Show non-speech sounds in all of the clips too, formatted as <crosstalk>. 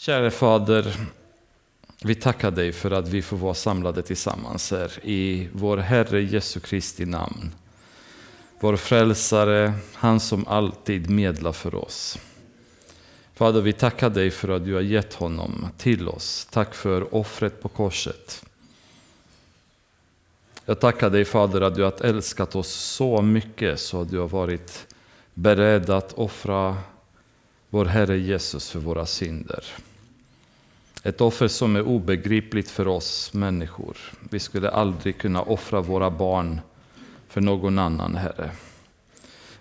Käre Fader, vi tackar dig för att vi får vara samlade tillsammans här i vår Herre Jesu Kristi namn. Vår frälsare, han som alltid medlar för oss. Fader, vi tackar dig för att du har gett honom till oss. Tack för offret på korset. Jag tackar dig Fader att du har älskat oss så mycket så att du har varit beredd att offra vår Herre Jesus för våra synder. Ett offer som är obegripligt för oss människor. Vi skulle aldrig kunna offra våra barn för någon annan, Herre.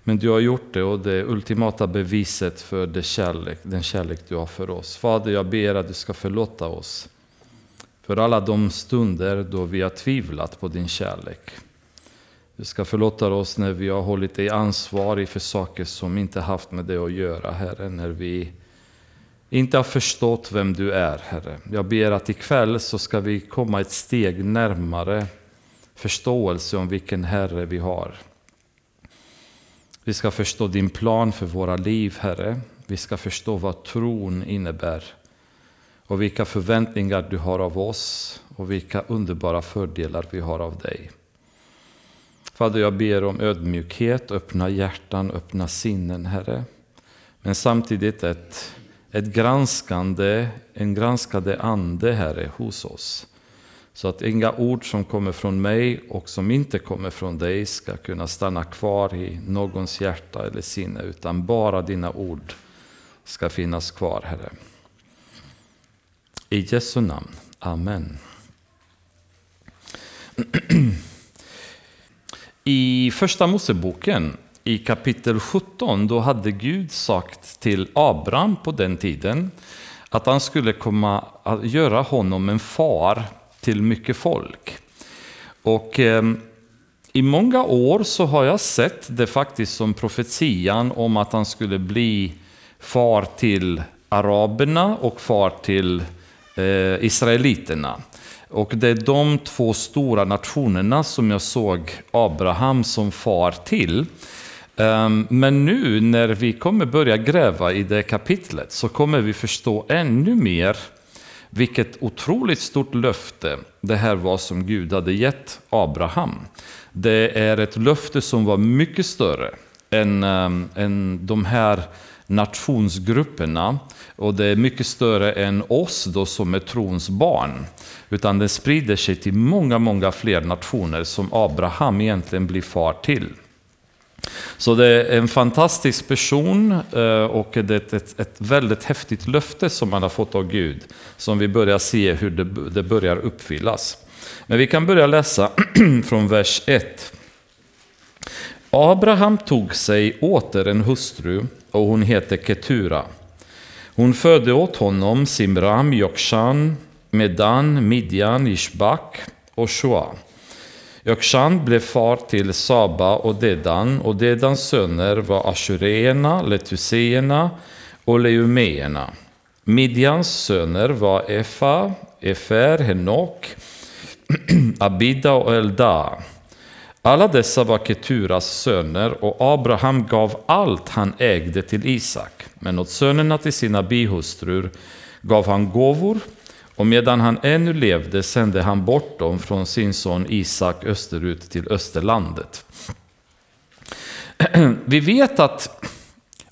Men du har gjort det och det ultimata beviset för det kärlek, den kärlek du har för oss. Fader, jag ber att du ska förlåta oss för alla de stunder då vi har tvivlat på din kärlek. Du ska förlåta oss när vi har hållit dig ansvarig för saker som inte haft med det att göra, Herre. När vi inte har förstått vem du är, Herre. Jag ber att ikväll så ska vi komma ett steg närmare förståelse om vilken Herre vi har. Vi ska förstå din plan för våra liv, Herre. Vi ska förstå vad tron innebär och vilka förväntningar du har av oss och vilka underbara fördelar vi har av dig. Fader, jag ber om ödmjukhet, öppna hjärtan, öppna sinnen, Herre. Men samtidigt ett ett granskande, en granskande ande, Herre, hos oss. Så att inga ord som kommer från mig och som inte kommer från dig ska kunna stanna kvar i någons hjärta eller sinne, utan bara dina ord ska finnas kvar, Herre. I Jesu namn. Amen. <clears throat> I Första Moseboken i kapitel 17, då hade Gud sagt till Abraham på den tiden att han skulle komma att göra honom en far till mycket folk. Och eh, i många år så har jag sett det faktiskt som profetian om att han skulle bli far till araberna och far till eh, israeliterna. Och det är de två stora nationerna som jag såg Abraham som far till. Ehm, men nu när vi kommer börja gräva i det kapitlet så kommer vi förstå ännu mer vilket otroligt stort löfte det här var som Gud hade gett Abraham. Det är ett löfte som var mycket större än, ehm, än de här nationsgrupperna. Och det är mycket större än oss då som är trons barn. Utan det sprider sig till många, många fler nationer som Abraham egentligen blir far till. Så det är en fantastisk person eh, och det är ett, ett väldigt häftigt löfte som man har fått av Gud. Som vi börjar se hur det, det börjar uppfyllas. Men vi kan börja läsa <clears throat> från vers 1. Abraham tog sig åter en hustru och hon hette Ketura. Hon födde åt honom Simram, Jokshan, Medan, Midjan, Ishbak och Shoah. Jokshan blev far till Saba och Dedan, och Dedans söner var ashureerna, letuseerna och leumeerna. Midjans söner var Efa, Efer, Henok, <clears throat> Abida och Elda. Alla dessa var Keturas söner och Abraham gav allt han ägde till Isak. Men åt sönerna till sina bihustrur gav han gåvor och medan han ännu levde sände han bort dem från sin son Isak österut till Österlandet. <clears throat> Vi vet att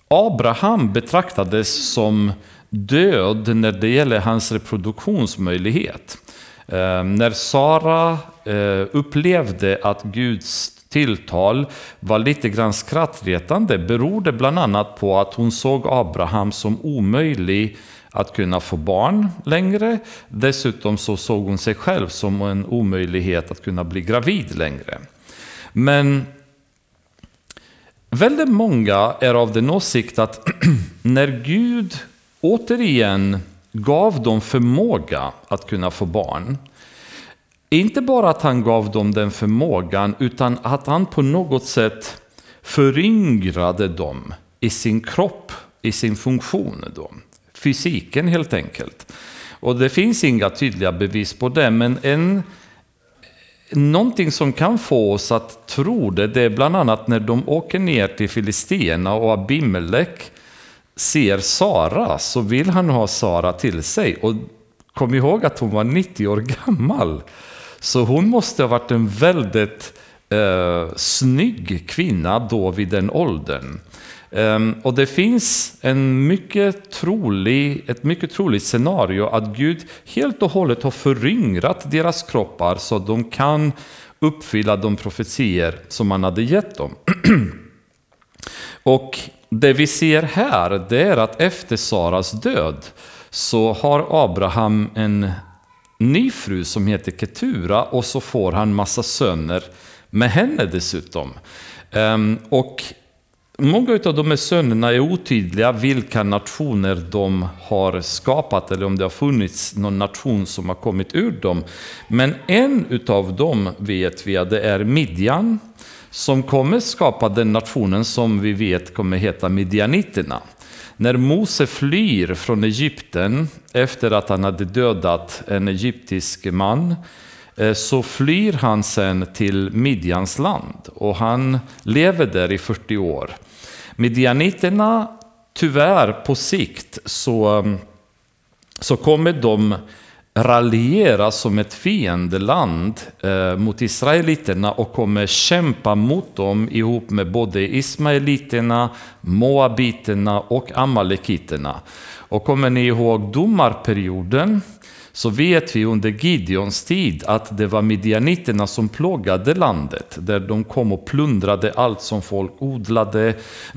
Abraham betraktades som död när det gäller hans reproduktionsmöjlighet. Eh, när Sara eh, upplevde att Guds tilltal var lite grann skrattretande beror det bland annat på att hon såg Abraham som omöjlig att kunna få barn längre. Dessutom så såg hon sig själv som en omöjlighet att kunna bli gravid längre. Men väldigt många är av den åsikt att <clears throat> när Gud återigen gav dem förmåga att kunna få barn, inte bara att han gav dem den förmågan, utan att han på något sätt föryngrade dem i sin kropp, i sin funktion. Då fysiken helt enkelt. Och det finns inga tydliga bevis på det, men en, någonting som kan få oss att tro det, det är bland annat när de åker ner till Filisterna och Abimelech ser Sara så vill han ha Sara till sig. Och kom ihåg att hon var 90 år gammal. Så hon måste ha varit en väldigt eh, snygg kvinna då vid den åldern. Um, och det finns en mycket trolig, ett mycket troligt scenario att Gud helt och hållet har föryngrat deras kroppar så att de kan uppfylla de profetier som han hade gett dem. <clears throat> och det vi ser här det är att efter Saras död så har Abraham en ny fru som heter Ketura och så får han massa söner med henne dessutom. Um, och Många av de här sönerna är otydliga vilka nationer de har skapat eller om det har funnits någon nation som har kommit ur dem. Men en av dem vet vi att det är Midjan som kommer skapa den nationen som vi vet kommer heta Midjaniterna. När Mose flyr från Egypten efter att han hade dödat en egyptisk man Eh, så flyr han sen till Midjans land och han lever där i 40 år. Midjaniterna, tyvärr på sikt, så, mm, så kommer de raljera som ett fiendeland eh, mot israeliterna och kommer kämpa mot dem ihop med både ismaeliterna, moabiterna och amalekiterna. Och kommer ni ihåg domarperioden så vet vi under Gideons tid att det var midjaniterna som plågade landet, där de kom och plundrade allt som folk odlade.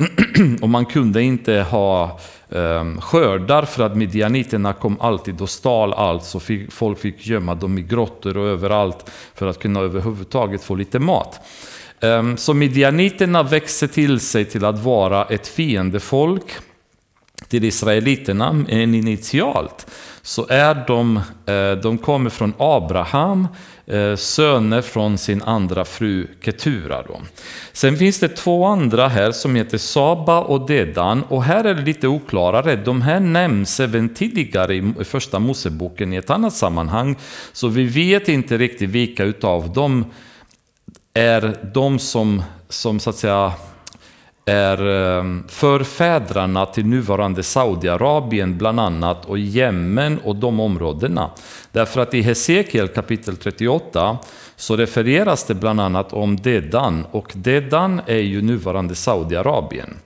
<clears throat> och man kunde inte ha ehm, skördar för att midjaniterna kom alltid och stal allt, så fick, folk fick gömma dem i grottor och överallt för att kunna överhuvudtaget få lite mat. Ehm, så midjaniterna växte till sig till att vara ett fiendefolk till israeliterna, än initialt så är de, eh, de kommer från Abraham, eh, söner från sin andra fru Ketura. Då. Sen finns det två andra här som heter Saba och Dedan och här är det lite oklarare. De här nämns även tidigare i första Moseboken i ett annat sammanhang, så vi vet inte riktigt vilka utav dem är de som, som så att säga är förfäderna förfädrarna till nuvarande Saudiarabien bland annat och Jemen och de områdena. Därför att i Hesekiel kapitel 38 så refereras det bland annat om Dedan och Dedan är ju nuvarande Saudiarabien.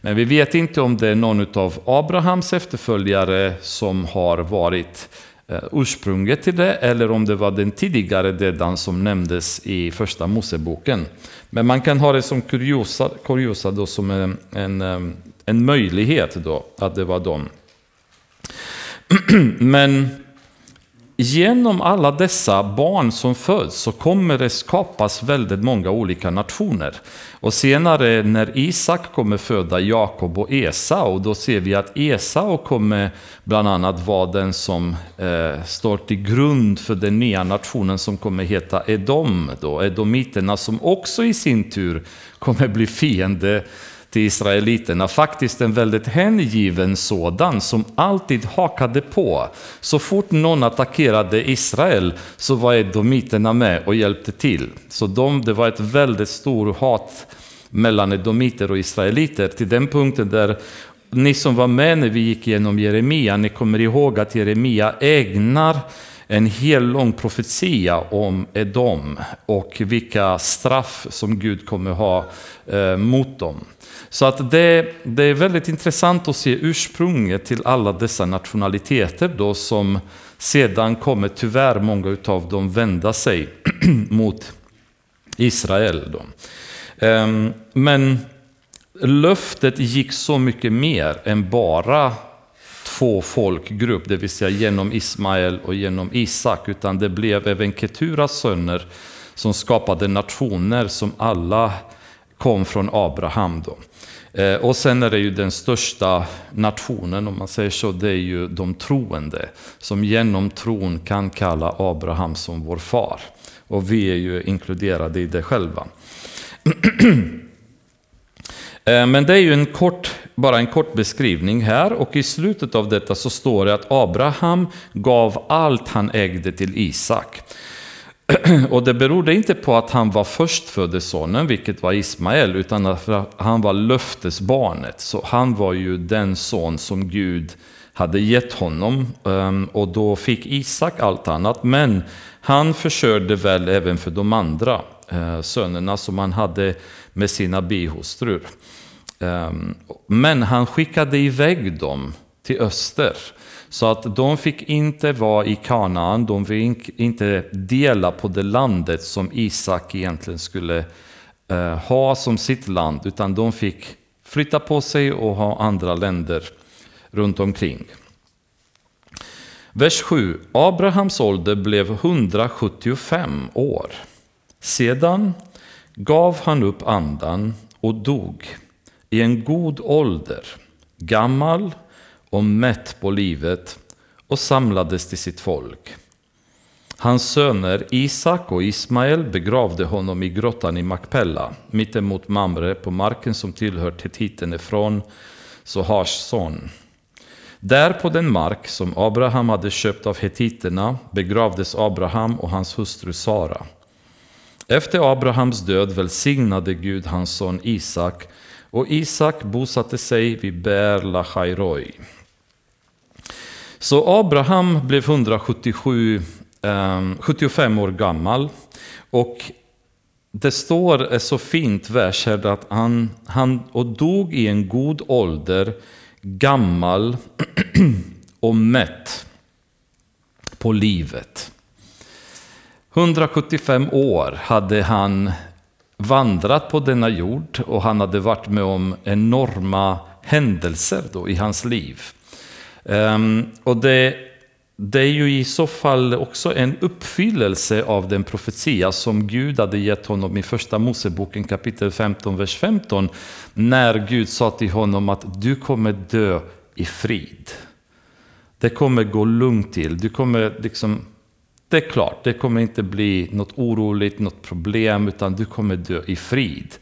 Men vi vet inte om det är någon av Abrahams efterföljare som har varit eh, ursprunget till det eller om det var den tidigare Dedan som nämndes i första Moseboken. Men man kan ha det som kuriosa, kuriosa då som en, en, en möjlighet då att det var dem. <clears throat> Men Genom alla dessa barn som föds så kommer det skapas väldigt många olika nationer. Och senare när Isak kommer föda Jakob och Esau, då ser vi att Esau kommer bland annat vara den som eh, står till grund för den nya nationen som kommer heta Edom, då, Edomiterna som också i sin tur kommer bli fiende till israeliterna. Faktiskt en väldigt hängiven sådan som alltid hakade på. Så fort någon attackerade Israel så var edomiterna med och hjälpte till. Så de, det var ett väldigt stort hat mellan edomiter och israeliter till den punkten där ni som var med när vi gick igenom Jeremia, ni kommer ihåg att Jeremia ägnar en hel lång profetia om Edom och vilka straff som Gud kommer ha eh, mot dem. Så att det, det är väldigt intressant att se ursprunget till alla dessa nationaliteter då som sedan kommer tyvärr många av dem vända sig <clears throat> mot Israel. Då. Ehm, men löftet gick så mycket mer än bara två folkgrupp, det vill säga genom Ismael och genom Isak, utan det blev även Keturas söner som skapade nationer som alla kom från Abraham. Då. Eh, och sen är det ju den största nationen, om man säger så, det är ju de troende. Som genom tron kan kalla Abraham som vår far. Och vi är ju inkluderade i det själva. <clears throat> Eh, men det är ju en kort, bara en kort beskrivning här och i slutet av detta så står det att Abraham gav allt han ägde till Isak. <clears throat> Och det berodde inte på att han var förstfödde sonen, vilket var Ismael, utan att han var löftesbarnet. Så han var ju den son som Gud hade gett honom. Ehm, och då fick Isak allt annat. Men han försörjde väl även för de andra eh, sönerna som han hade med sina bihustrur. Ehm, men han skickade iväg dem till öster. Så att de fick inte vara i Kanaan, de fick inte dela på det landet som Isak egentligen skulle eh, ha som sitt land, utan de fick flytta på sig och ha andra länder runt omkring. Vers 7. Abrahams ålder blev 175 år. Sedan gav han upp andan och dog i en god ålder, gammal och mätt på livet och samlades till sitt folk. Hans söner Isak och Ismael begravde honom i grottan i Makpella, mittemot Mamre på marken som tillhör Tetiten ifrån Sohars son. Där på den mark som Abraham hade köpt av hetiterna begravdes Abraham och hans hustru Sara. Efter Abrahams död välsignade Gud hans son Isak och Isak bosatte sig vid Ber Lachairoi. Så Abraham blev 177, eh, 75 år gammal och det står så fint vers här att han, han och dog i en god ålder, gammal <clears throat> och mätt på livet. 175 år hade han vandrat på denna jord och han hade varit med om enorma händelser då i hans liv. Um, och det, det är ju i så fall också en uppfyllelse av den profetia som Gud hade gett honom i första Moseboken kapitel 15, vers 15. När Gud sa till honom att du kommer dö i frid. Det kommer gå lugnt till. Du kommer liksom, det är klart, det kommer inte bli något oroligt, något problem, utan du kommer dö i frid.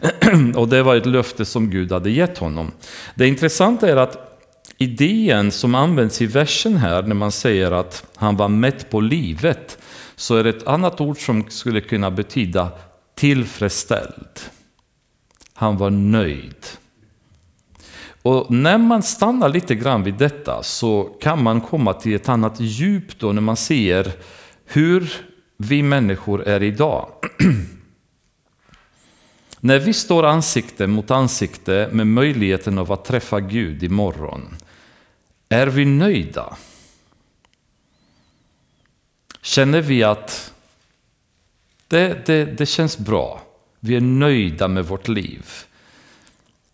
<clears throat> Och det var ett löfte som Gud hade gett honom. Det intressanta är att idén som används i versen här när man säger att han var mätt på livet så är det ett annat ord som skulle kunna betyda tillfredsställd. Han var nöjd. Och när man stannar lite grann vid detta så kan man komma till ett annat djup då när man ser hur vi människor är idag. <clears throat> när vi står ansikte mot ansikte med möjligheten av att träffa Gud imorgon är vi nöjda? Känner vi att det, det, det känns bra? Vi är nöjda med vårt liv.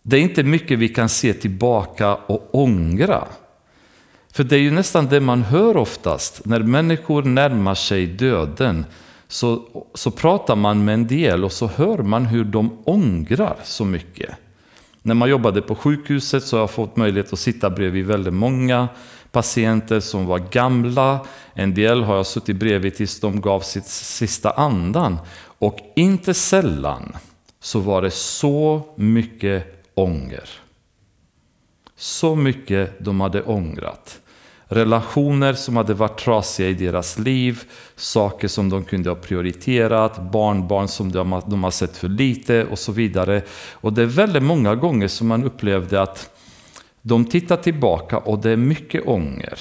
Det är inte mycket vi kan se tillbaka och ångra. För det är ju nästan det man hör oftast när människor närmar sig döden. Så, så pratar man med en del och så hör man hur de ångrar så mycket. När man jobbade på sjukhuset så har jag fått möjlighet att sitta bredvid väldigt många patienter som var gamla. En del har jag suttit bredvid tills de gav sitt sista andan. Och inte sällan så var det så mycket ånger. Så mycket de hade ångrat. Relationer som hade varit trasiga i deras liv, saker som de kunde ha prioriterat, barnbarn som de, de har sett för lite och så vidare. Och det är väldigt många gånger som man upplevde att de tittar tillbaka och det är mycket ånger.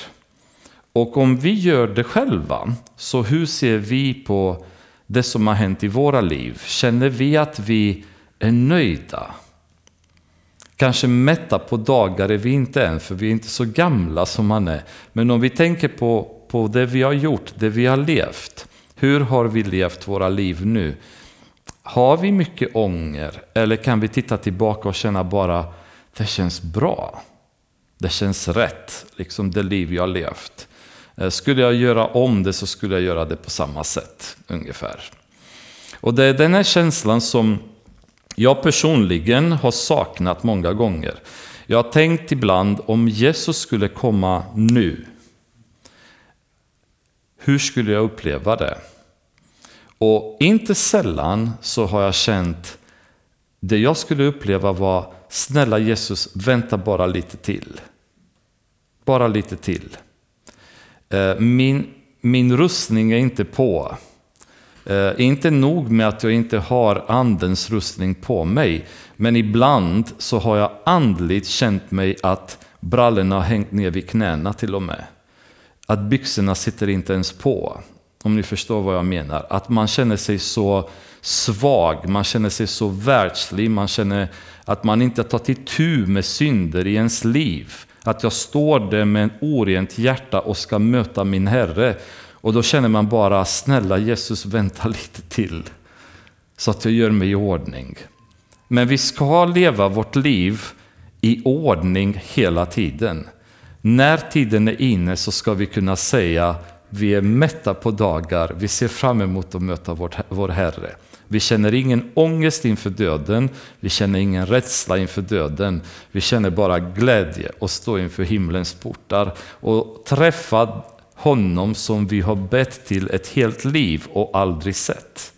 Och om vi gör det själva, så hur ser vi på det som har hänt i våra liv? Känner vi att vi är nöjda? Kanske mätta på dagar är vi inte än, för vi är inte så gamla som man är. Men om vi tänker på, på det vi har gjort, det vi har levt. Hur har vi levt våra liv nu? Har vi mycket ånger? Eller kan vi titta tillbaka och känna bara, det känns bra. Det känns rätt, liksom det liv jag har levt. Eh, skulle jag göra om det så skulle jag göra det på samma sätt, ungefär. Och det är den här känslan som jag personligen har saknat många gånger. Jag har tänkt ibland om Jesus skulle komma nu. Hur skulle jag uppleva det? Och inte sällan så har jag känt det jag skulle uppleva var snälla Jesus, vänta bara lite till. Bara lite till. Eh, min, min rustning är inte på. Eh, inte nog med att jag inte har andens rustning på mig, men ibland så har jag andligt känt mig att brallorna har hängt ner vid knäna till och med. Att byxorna sitter inte ens på. Om ni förstår vad jag menar. Att man känner sig så svag, man känner sig så världslig, man känner att man inte tar till tur med synder i ens liv. Att jag står där med en orent hjärta och ska möta min Herre. Och då känner man bara, snälla Jesus, vänta lite till. Så att jag gör mig i ordning. Men vi ska leva vårt liv i ordning hela tiden. När tiden är inne så ska vi kunna säga vi är mätta på dagar, vi ser fram emot att möta vår, vår Herre. Vi känner ingen ångest inför döden, vi känner ingen rädsla inför döden. Vi känner bara glädje och stå inför himlens portar och träffa honom som vi har bett till ett helt liv och aldrig sett.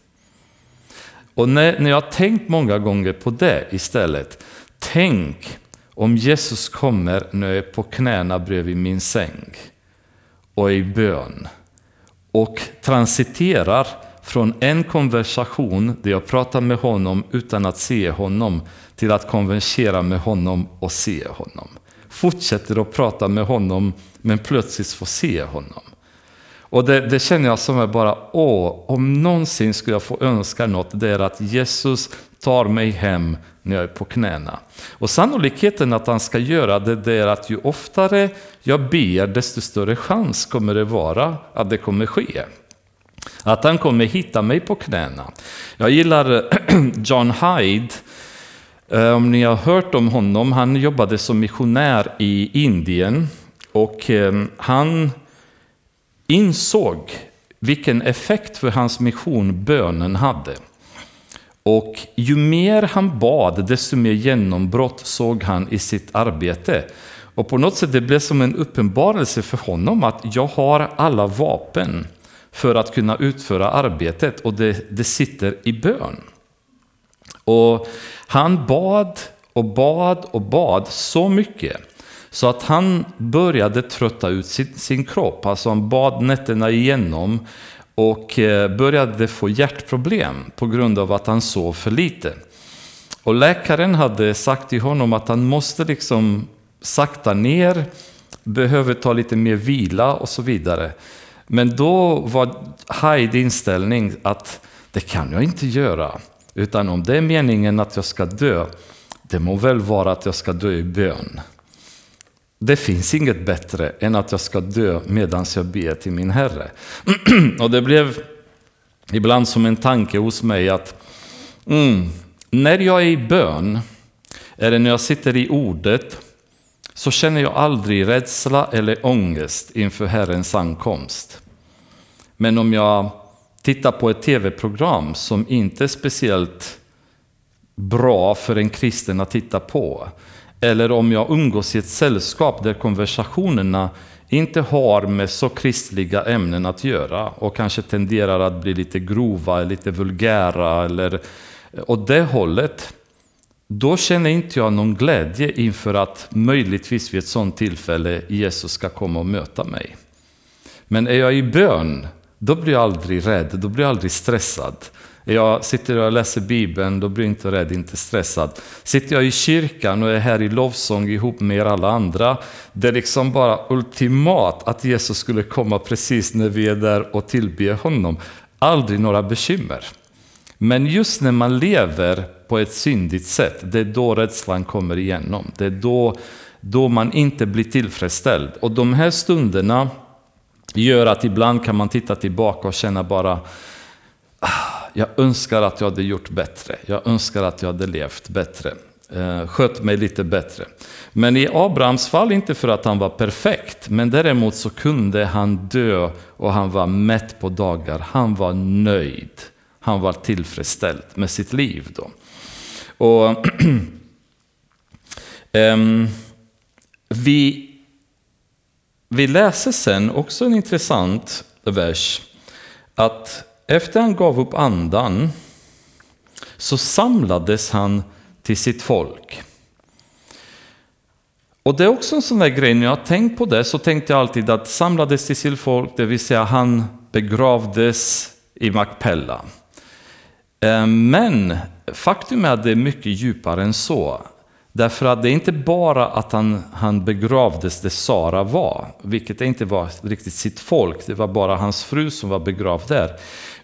Och när, när jag har tänkt många gånger på det istället, tänk om Jesus kommer när jag är på knäna bredvid min säng och i bön och transiterar från en konversation där jag pratar med honom utan att se honom till att konversera med honom och se honom. Fortsätter att prata med honom men plötsligt får se honom. Och det, det, känner jag som är bara, åh, om någonsin skulle jag få önska något, det är att Jesus tar mig hem när jag är på knäna. Och sannolikheten att han ska göra det, det är att ju oftare jag ber, desto större chans kommer det vara att det kommer ske. Att han kommer hitta mig på knäna. Jag gillar <clears throat> John Hyde, Eh, om ni har hört om honom, han jobbade som missionär i Indien och eh, han insåg vilken effekt för hans mission bönen hade. Och ju mer han bad, desto mer genombrott såg han i sitt arbete. Och på något sätt det blev som en uppenbarelse för honom att jag har alla vapen för att kunna utföra arbetet och det, det sitter i bön. Och han bad och bad och bad så mycket så att han började trötta ut sin, sin kropp. Alltså han bad nätterna igenom och eh, började få hjärtproblem på grund av att han sov för lite. Och läkaren hade sagt till honom att han måste liksom sakta ner, behöver ta lite mer vila och så vidare. Men då var Heidi inställning att det kan jag inte göra. Utan om det är meningen att jag ska dö, det må väl vara att jag ska dö i bön. Det finns inget bättre än att jag ska dö medan jag ber till min Herre. <clears throat> Och det blev ibland som en tanke hos mig att mm, när jag är i bön, eller när jag sitter i ordet, så känner jag aldrig rädsla eller ångest inför Herrens ankomst. Men om jag titta på ett tv-program som inte är speciellt bra för en kristen att titta på, eller om jag umgås i ett sällskap där konversationerna inte har med så kristliga ämnen att göra och kanske tenderar att bli lite grova, lite vulgära eller åt det hållet. Då känner inte jag någon glädje inför att möjligtvis vid ett sådant tillfälle Jesus ska komma och möta mig. Men är jag i bön, då blir jag aldrig rädd, då blir jag aldrig stressad. Jag sitter och läser Bibeln, då blir jag inte rädd, inte stressad. Sitter jag i kyrkan och är här i lovsång ihop med er alla andra, det är liksom bara ultimat att Jesus skulle komma precis när vi är där och tillber honom. Aldrig några bekymmer. Men just när man lever på ett syndigt sätt, det är då rädslan kommer igenom. Det är då, då man inte blir tillfredsställd. Och de här stunderna gör att ibland kan man titta tillbaka och känna bara ah, jag önskar att jag hade gjort bättre. Jag önskar att jag hade levt bättre. Eh, skött mig lite bättre. Men i Abrahams fall inte för att han var perfekt, men däremot så kunde han dö och han var mätt på dagar. Han var nöjd. Han var tillfredsställd med sitt liv. Då. Och <clears throat> ehm, vi, vi läser sen också en intressant vers. Att efter han gav upp andan så samlades han till sitt folk. Och det är också en sån där grej, när jag har tänkt på det så tänkte jag alltid att samlades till sitt folk, det vill säga han begravdes i Macpella. Eh, men faktum är att det är mycket djupare än så. Därför att det är inte bara att han, han begravdes där Sara var, vilket inte var riktigt sitt folk, det var bara hans fru som var begravd där.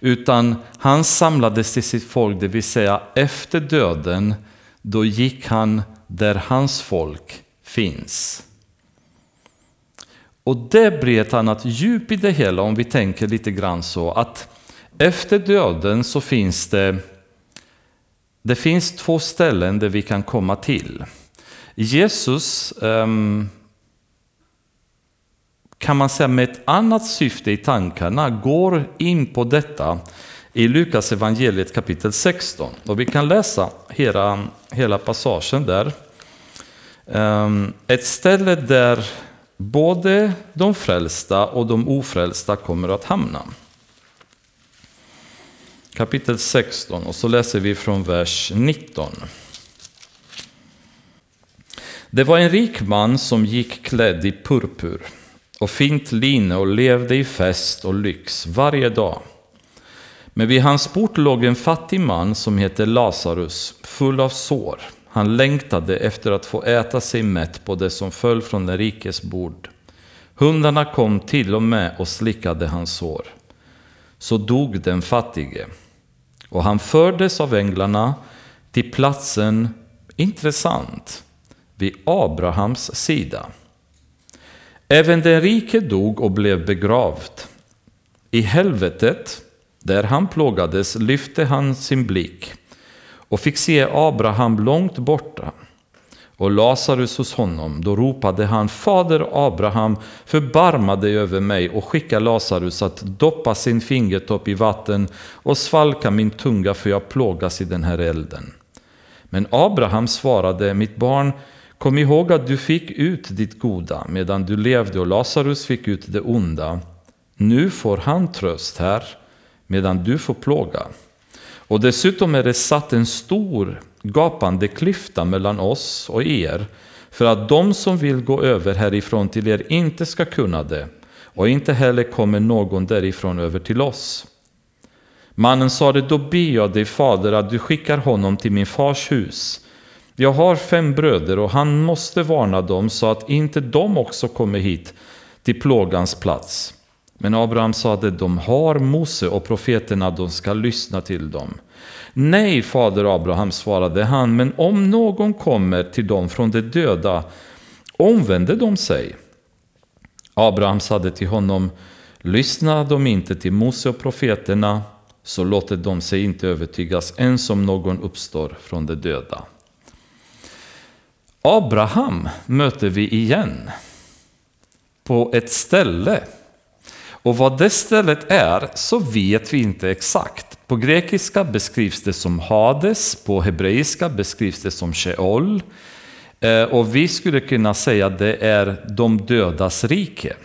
Utan han samlades till sitt folk, det vill säga efter döden, då gick han där hans folk finns. Och det blir ett annat djup i det hela om vi tänker lite grann så att efter döden så finns det det finns två ställen där vi kan komma till. Jesus um, kan man säga med ett annat syfte i tankarna går in på detta i Lukas evangeliet kapitel 16. Och vi kan läsa hela, hela passagen där. Um, ett ställe där både de frälsta och de ofrälsta kommer att hamna kapitel 16 och så läser vi från vers 19. Det var en rik man som gick klädd i purpur och fint linne och levde i fest och lyx varje dag. Men vid hans port låg en fattig man som hette Lazarus, full av sår. Han längtade efter att få äta sig mätt på det som föll från den rikes bord. Hundarna kom till och med och slickade hans sår. Så dog den fattige. Och han fördes av änglarna till platsen, intressant, vid Abrahams sida. Även den rike dog och blev begravd. I helvetet, där han plågades, lyfte han sin blick och fick se Abraham långt borta och Lazarus hos honom. Då ropade han, Fader Abraham, förbarma dig över mig och skicka Lazarus att doppa sin fingertopp i vatten och svalka min tunga för jag plågas i den här elden. Men Abraham svarade, mitt barn, kom ihåg att du fick ut ditt goda medan du levde och Lazarus fick ut det onda. Nu får han tröst här medan du får plåga. Och dessutom är det satt en stor gapande klyfta mellan oss och er, för att de som vill gå över härifrån till er inte ska kunna det, och inte heller kommer någon därifrån över till oss. Mannen sade, då ber jag dig fader att du skickar honom till min fars hus. Jag har fem bröder och han måste varna dem så att inte de också kommer hit till plågans plats. Men Abraham sade, de har Mose och profeterna, de ska lyssna till dem. Nej, fader Abraham, svarade han, men om någon kommer till dem från de döda, omvänder de sig. Abraham sade till honom, lyssna de inte till Mose och profeterna, så låter de sig inte övertygas ens om någon uppstår från de döda. Abraham möter vi igen på ett ställe. Och vad det stället är så vet vi inte exakt. På grekiska beskrivs det som Hades, på hebreiska beskrivs det som Sheol. Eh, och vi skulle kunna säga att det är de dödas rike.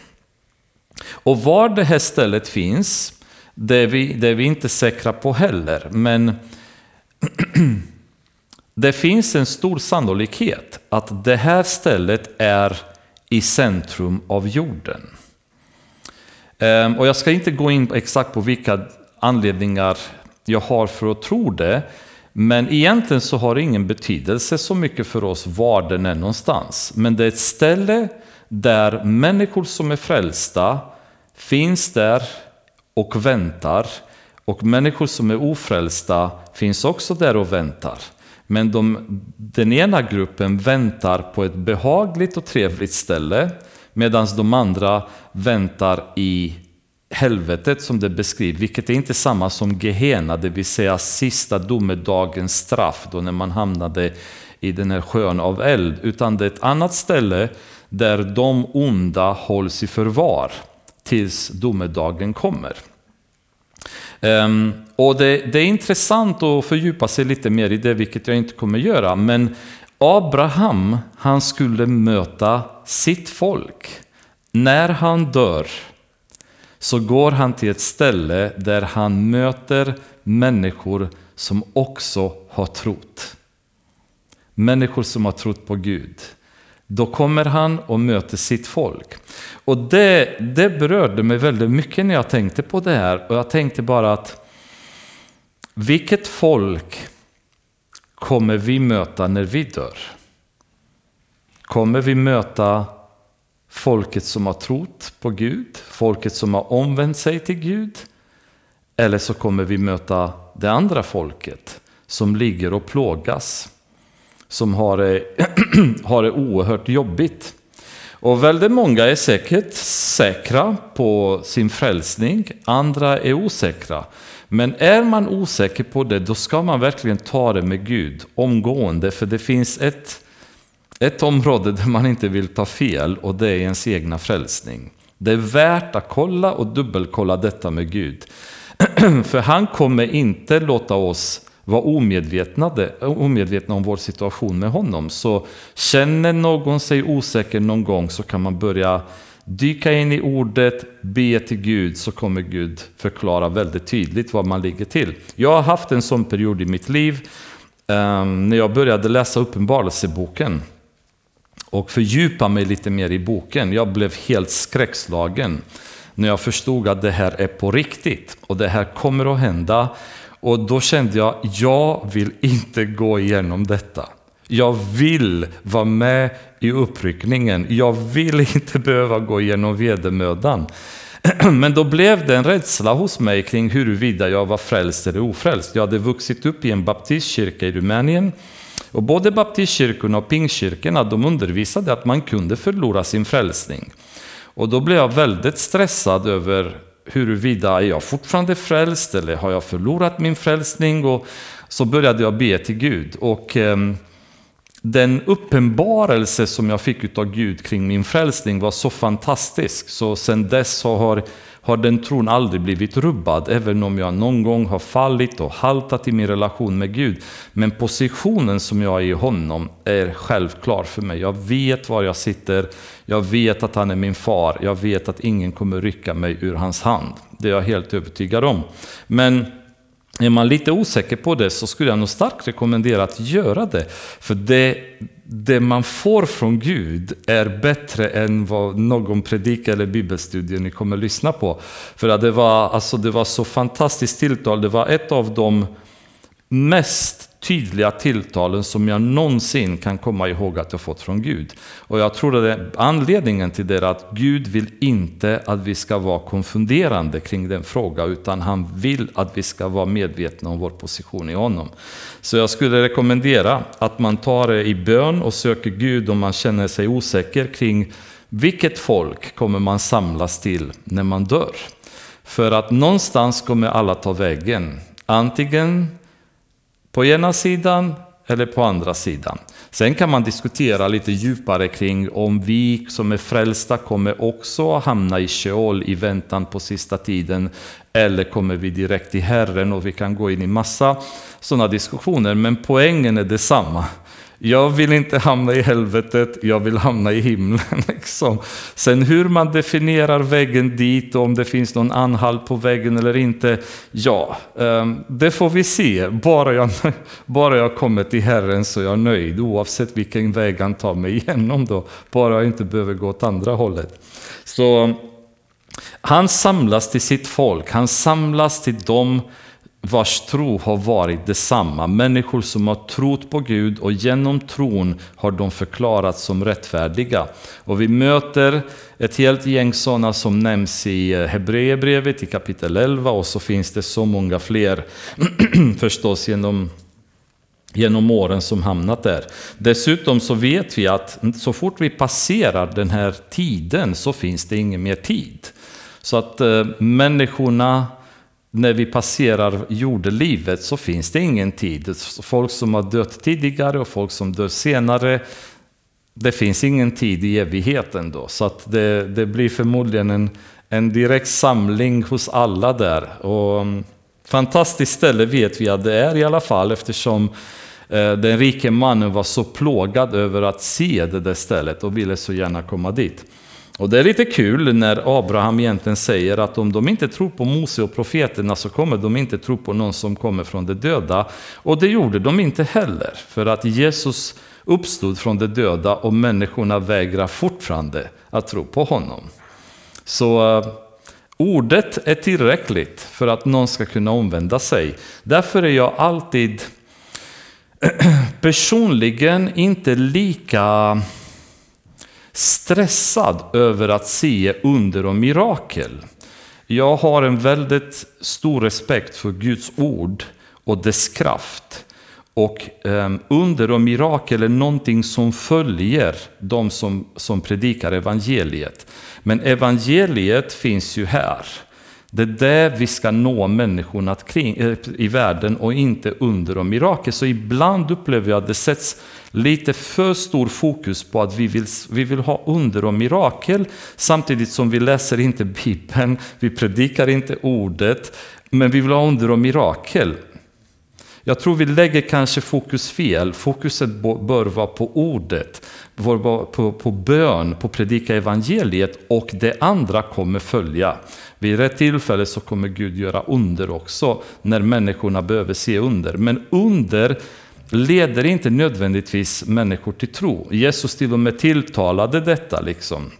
Och var det här stället finns, det är vi, det är vi inte säkra på heller. Men <clears throat> det finns en stor sannolikhet att det här stället är i centrum av jorden. Ehm, och jag ska inte gå in exakt på vilka anledningar jag har för att tro det. Men egentligen så har det ingen betydelse så mycket för oss var den är någonstans. Men det är ett ställe där människor som är frälsta finns där och väntar. Och människor som är ofrälsta finns också där och väntar. Men de, den ena gruppen väntar på ett behagligt och trevligt ställe medan de andra väntar i helvetet som det beskrivs, vilket är inte samma som Gehenna, det vill säga sista domedagens straff, då när man hamnade i den här sjön av eld, utan det är ett annat ställe där de onda hålls i förvar tills domedagen kommer. Um, och det, det, är intressant att fördjupa sig lite mer i det, vilket jag inte kommer göra, men Abraham, han skulle möta sitt folk. När han dör, så går han till ett ställe där han möter människor som också har trott. Människor som har trott på Gud. Då kommer han och möter sitt folk. Och det, det berörde mig väldigt mycket när jag tänkte på det här. Och jag tänkte bara att vilket folk kommer vi möta när vi dör? Kommer vi möta folket som har trott på Gud, folket som har omvänt sig till Gud? Eller så kommer vi möta det andra folket som ligger och plågas, som har det, <clears throat> har det oerhört jobbigt. Och väldigt många är säkert säkra på sin frälsning, andra är osäkra. Men är man osäker på det, då ska man verkligen ta det med Gud omgående, för det finns ett, ett område där man inte vill ta fel och det är ens egna frälsning. Det är värt att kolla och dubbelkolla detta med Gud. <clears throat> för han kommer inte låta oss vara omedvetna, omedvetna om vår situation med honom. Så känner någon sig osäker någon gång så kan man börja dyka in i ordet, be till Gud, så kommer Gud förklara väldigt tydligt vad man ligger till. Jag har haft en sån period i mitt liv um, när jag började läsa Uppenbarelseboken och fördjupa mig lite mer i boken. Jag blev helt skräckslagen när jag förstod att det här är på riktigt och det här kommer att hända. Och då kände jag, jag vill inte gå igenom detta. Jag vill vara med i uppryckningen. Jag vill <laughs> inte behöva gå igenom vedermödan. <clears throat> Men då blev det en rädsla hos mig kring huruvida jag var frälst eller ofrälst. Jag hade vuxit upp i en baptistkyrka i Rumänien. Och både baptistkyrkorna och pingstkyrkorna de undervisade att man kunde förlora sin frälsning. Och då blev jag väldigt stressad över huruvida är jag fortfarande frälst eller har jag förlorat min frälsning? Och så började jag be till Gud. Och eh, den uppenbarelse som jag fick av Gud kring min frälsning var så fantastisk. Så sen dess så har, har den tron aldrig blivit rubbad, även om jag någon gång har fallit och haltat i min relation med Gud. Men positionen som jag är i honom är självklar för mig. Jag vet var jag sitter, jag vet att han är min far, jag vet att ingen kommer rycka mig ur hans hand. Det är jag helt övertygad om. Men är man lite osäker på det så skulle jag nog starkt rekommendera att göra det. För det, det man får från Gud är bättre än vad någon predik eller bibelstudie ni kommer lyssna på. För att det var, alltså det var så fantastiskt tilltal. Det var ett av de mest tydliga tilltalen som jag någonsin kan komma ihåg att jag fått från Gud. Och jag tror att det, anledningen till det är att Gud vill inte att vi ska vara konfunderande kring den frågan, utan han vill att vi ska vara medvetna om vår position i honom. Så jag skulle rekommendera att man tar det i bön och söker Gud om man känner sig osäker kring vilket folk kommer man samlas till när man dör. För att någonstans kommer alla ta vägen. Antingen på ena sidan eller på andra sidan. Sen kan man diskutera lite djupare kring om vi som är frälsta kommer också hamna i Sheol i väntan på sista tiden eller kommer vi direkt till Herren och vi kan gå in i massa sådana diskussioner. Men poängen är detsamma. Jag vill inte hamna i helvetet, jag vill hamna i himlen. <laughs> Liksom. Sen hur man definierar vägen dit och om det finns någon anhalt på vägen eller inte, ja, ehm, det får vi se. Bara jag, <laughs> bara jag kommer till Herren så är jag nöjd, oavsett vilken väg han tar mig <laughs> igenom då. Bara jag inte behöver gå åt andra hållet. Så han samlas till sitt folk, han samlas till dem vars tro har varit detsamma. Människor som har trott på Gud och genom tron har de förklarats som rättfärdiga. Och vi möter ett helt gäng sådana som nämns i eh, Hebreerbrevet i kapitel 11 och så finns det så många fler <clears throat> förstås genom genom åren som hamnat där. Dessutom så vet vi att så fort vi passerar den här tiden så finns det ingen mer tid. Så att eh, människorna när vi passerar jordelivet så finns det ingen tid. Folk som har dött tidigare och folk som dör senare, det finns ingen tid i evigheten då. Så att det, det blir förmodligen en, en direkt samling hos alla där. Och, mm, fantastiskt ställe vet vi att det är i alla fall eftersom eh, den rike mannen var så plågad över att se det där stället och ville så gärna komma dit. Och det är lite kul när Abraham egentligen säger att om de inte tror på Mose och profeterna så kommer de inte tro på någon som kommer från de döda. Och det gjorde de inte heller, för att Jesus uppstod från de döda och människorna vägrar fortfarande att tro på honom. Så eh, ordet är tillräckligt för att någon ska kunna omvända sig. Därför är jag alltid <clears throat> personligen inte lika stressad över att se under och mirakel. Jag har en väldigt stor respekt för Guds ord och dess kraft. Och um, under och mirakel är någonting som följer de som, som predikar evangeliet. Men evangeliet finns ju här. Det är där vi ska nå människorna kring, eh, i världen och inte under och mirakel. Så ibland upplever jag att det sätts lite för stor fokus på att vi vill, vi vill ha under och mirakel samtidigt som vi läser inte <laughs> Bibeln, vi predikar inte ordet, men vi vill ha under och mirakel. Jag tror vi lägger kanske fokus fel. Fokuset bör vara på ordet, på, på bön, på predika evangeliet och det andra kommer följa. Vid rätt tillfälle så kommer Gud göra under också när människorna behöver se under. Men under leder inte nödvändigtvis människor till tro. Jesus till och med tilltalade detta. liksom.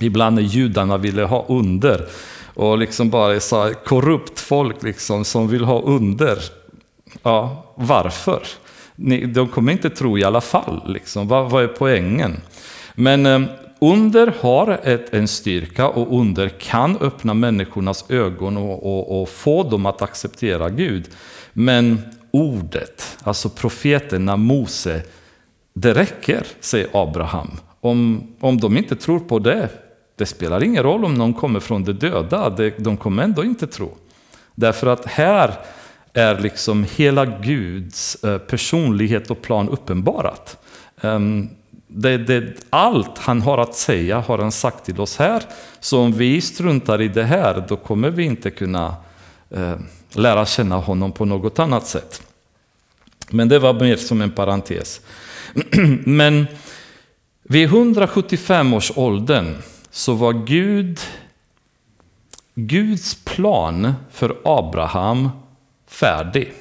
Ibland när judarna ville ha under och liksom bara så korrupt folk liksom som vill ha under. Ja, varför? De kommer inte tro i alla fall. Liksom. Vad, vad är poängen? Men eh, under har ett, en styrka och under kan öppna människornas ögon och, och, och få dem att acceptera Gud. Men ordet, alltså profeterna Mose, det räcker, säger Abraham. Om, om de inte tror på det, det spelar ingen roll om någon kommer från de döda, de kommer ändå inte tro. Därför att här är liksom hela Guds eh, personlighet och plan uppenbarat. Ehm, det, det, allt han har att säga har han sagt till oss här. Så om vi struntar i det här, då kommer vi inte kunna eh, lära känna honom på något annat sätt. Men det var mer som en parentes. <clears throat> Men vid 175 års åldern så var Gud, Guds plan för Abraham färdig.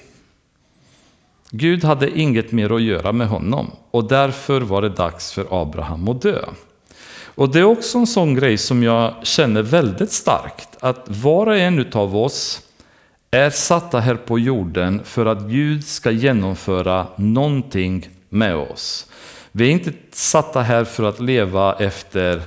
Gud hade inget mer att göra med honom och därför var det dags för Abraham att dö. Och det är också en sån grej som jag känner väldigt starkt, att var och en utav oss är satta här på jorden för att Gud ska genomföra någonting med oss. Vi är inte satta här för att leva efter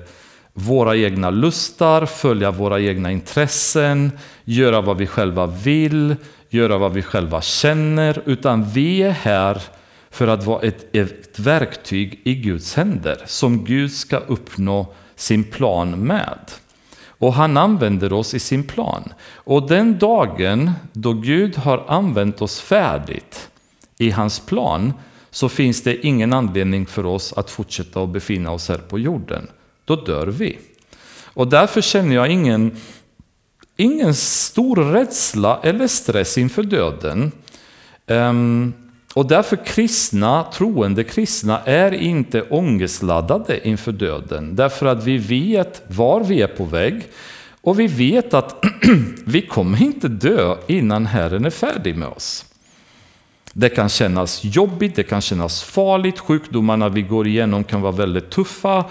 våra egna lustar, följa våra egna intressen, göra vad vi själva vill, göra vad vi själva känner, utan vi är här för att vara ett, ett verktyg i Guds händer som Gud ska uppnå sin plan med. Och han använder oss i sin plan. Och den dagen då Gud har använt oss färdigt i hans plan så finns det ingen anledning för oss att fortsätta att befinna oss här på jorden. Då dör vi. Och därför känner jag ingen, ingen stor rädsla eller stress inför döden. Um, och därför kristna, troende kristna är inte ångestladdade inför döden. Därför att vi vet var vi är på väg. Och vi vet att <clears throat> vi kommer inte dö innan Herren är färdig med oss. Det kan kännas jobbigt, det kan kännas farligt, sjukdomarna vi går igenom kan vara väldigt tuffa.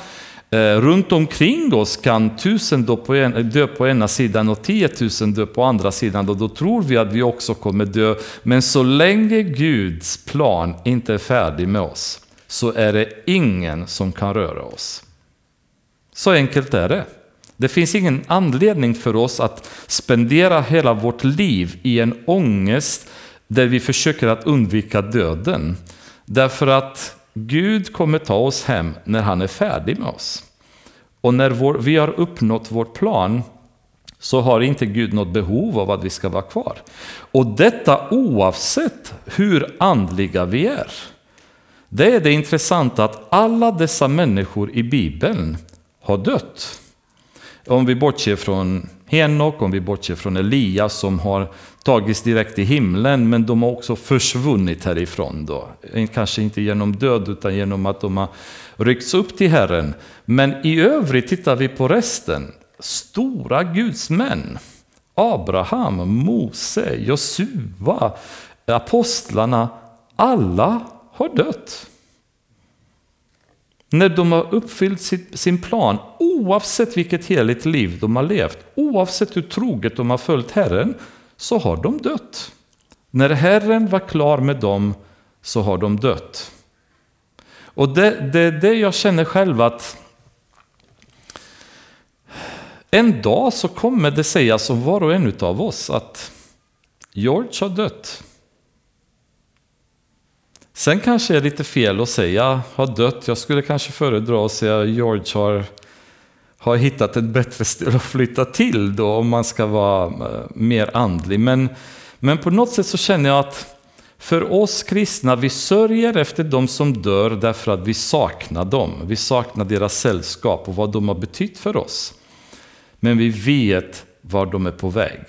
Eh, runt omkring oss kan tusen dö på, en, dö på ena sidan och tiotusen dö på andra sidan och då tror vi att vi också kommer dö. Men så länge Guds plan inte är färdig med oss så är det ingen som kan röra oss. Så enkelt är det. Det finns ingen anledning för oss att spendera hela vårt liv i en ångest där vi försöker att undvika döden. Därför att Gud kommer ta oss hem när han är färdig med oss. Och när vår, vi har uppnått vår plan så har inte Gud något behov av att vi ska vara kvar. Och detta oavsett hur andliga vi är. Det är det intressanta att alla dessa människor i Bibeln har dött. Om vi bortser från Henok, om vi bortser från Elias som har tagits direkt till himlen, men de har också försvunnit härifrån. Då. Kanske inte genom död, utan genom att de har ryckts upp till Herren. Men i övrigt tittar vi på resten. Stora gudsmän. Abraham, Mose, Josua, apostlarna. Alla har dött. När de har uppfyllt sin plan, oavsett vilket heligt liv de har levt, oavsett hur troget de har följt Herren, så har de dött. När Herren var klar med dem så har de dött. Och det är det, det jag känner själv att en dag så kommer det sägas om var och en av oss att George har dött. Sen kanske det är lite fel att säga har dött. Jag skulle kanske föredra att säga George har, har hittat ett bättre ställe att flytta till då om man ska vara eh, mer andlig. Men, men på något sätt så känner jag att för oss kristna, vi sörjer efter de som dör därför att vi saknar dem. Vi saknar deras sällskap och vad de har betytt för oss. Men vi vet var de är på väg.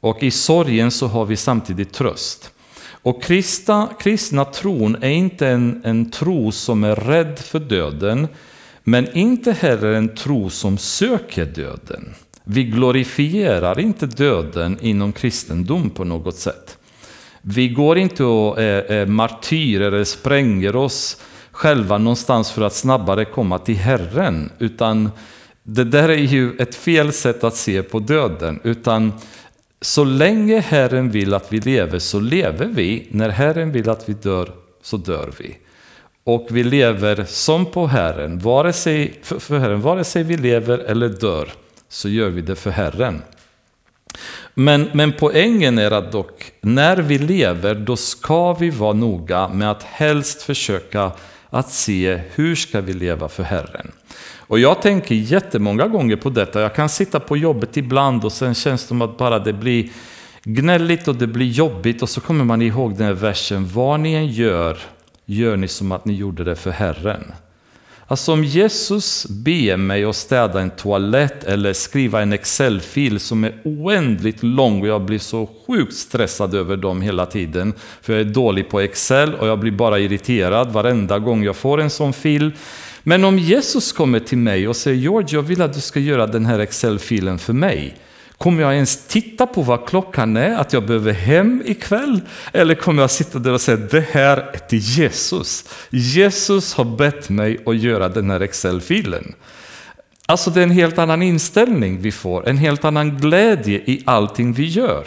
Och i sorgen så har vi samtidigt tröst. Och kristna, kristna tron är inte en, en tro som är rädd för döden, men inte heller en tro som söker döden. Vi glorifierar inte döden inom kristendom på något sätt. Vi går inte och är, är martyrer eller spränger oss själva någonstans för att snabbare komma till Herren, utan det där är ju ett fel sätt att se på döden. Utan så länge Herren vill att vi lever så lever vi. När Herren vill att vi dör så dör vi. Och vi lever som på Herren. Vare sig, för Herren. Vare sig vi lever eller dör så gör vi det för Herren. Men, men poängen är att dock, när vi lever då ska vi vara noga med att helst försöka att se hur ska vi leva för Herren. Och jag tänker jättemånga gånger på detta. Jag kan sitta på jobbet ibland och sen känns det som att bara det blir gnälligt och det blir jobbigt och så kommer man ihåg den här versen. Vad ni än gör, gör ni som att ni gjorde det för Herren. Alltså om Jesus ber mig att städa en toalett eller skriva en Excel-fil som är oändligt lång och jag blir så sjukt stressad över dem hela tiden. För jag är dålig på Excel och jag blir bara irriterad varenda gång jag får en sån fil. Men om Jesus kommer till mig och säger George, jag vill att du ska göra den här Excel-filen för mig. Kommer jag ens titta på vad klockan är, att jag behöver hem ikväll? Eller kommer jag sitta där och säga, det här är till Jesus. Jesus har bett mig att göra den här Excel-filen. Alltså det är en helt annan inställning vi får, en helt annan glädje i allting vi gör.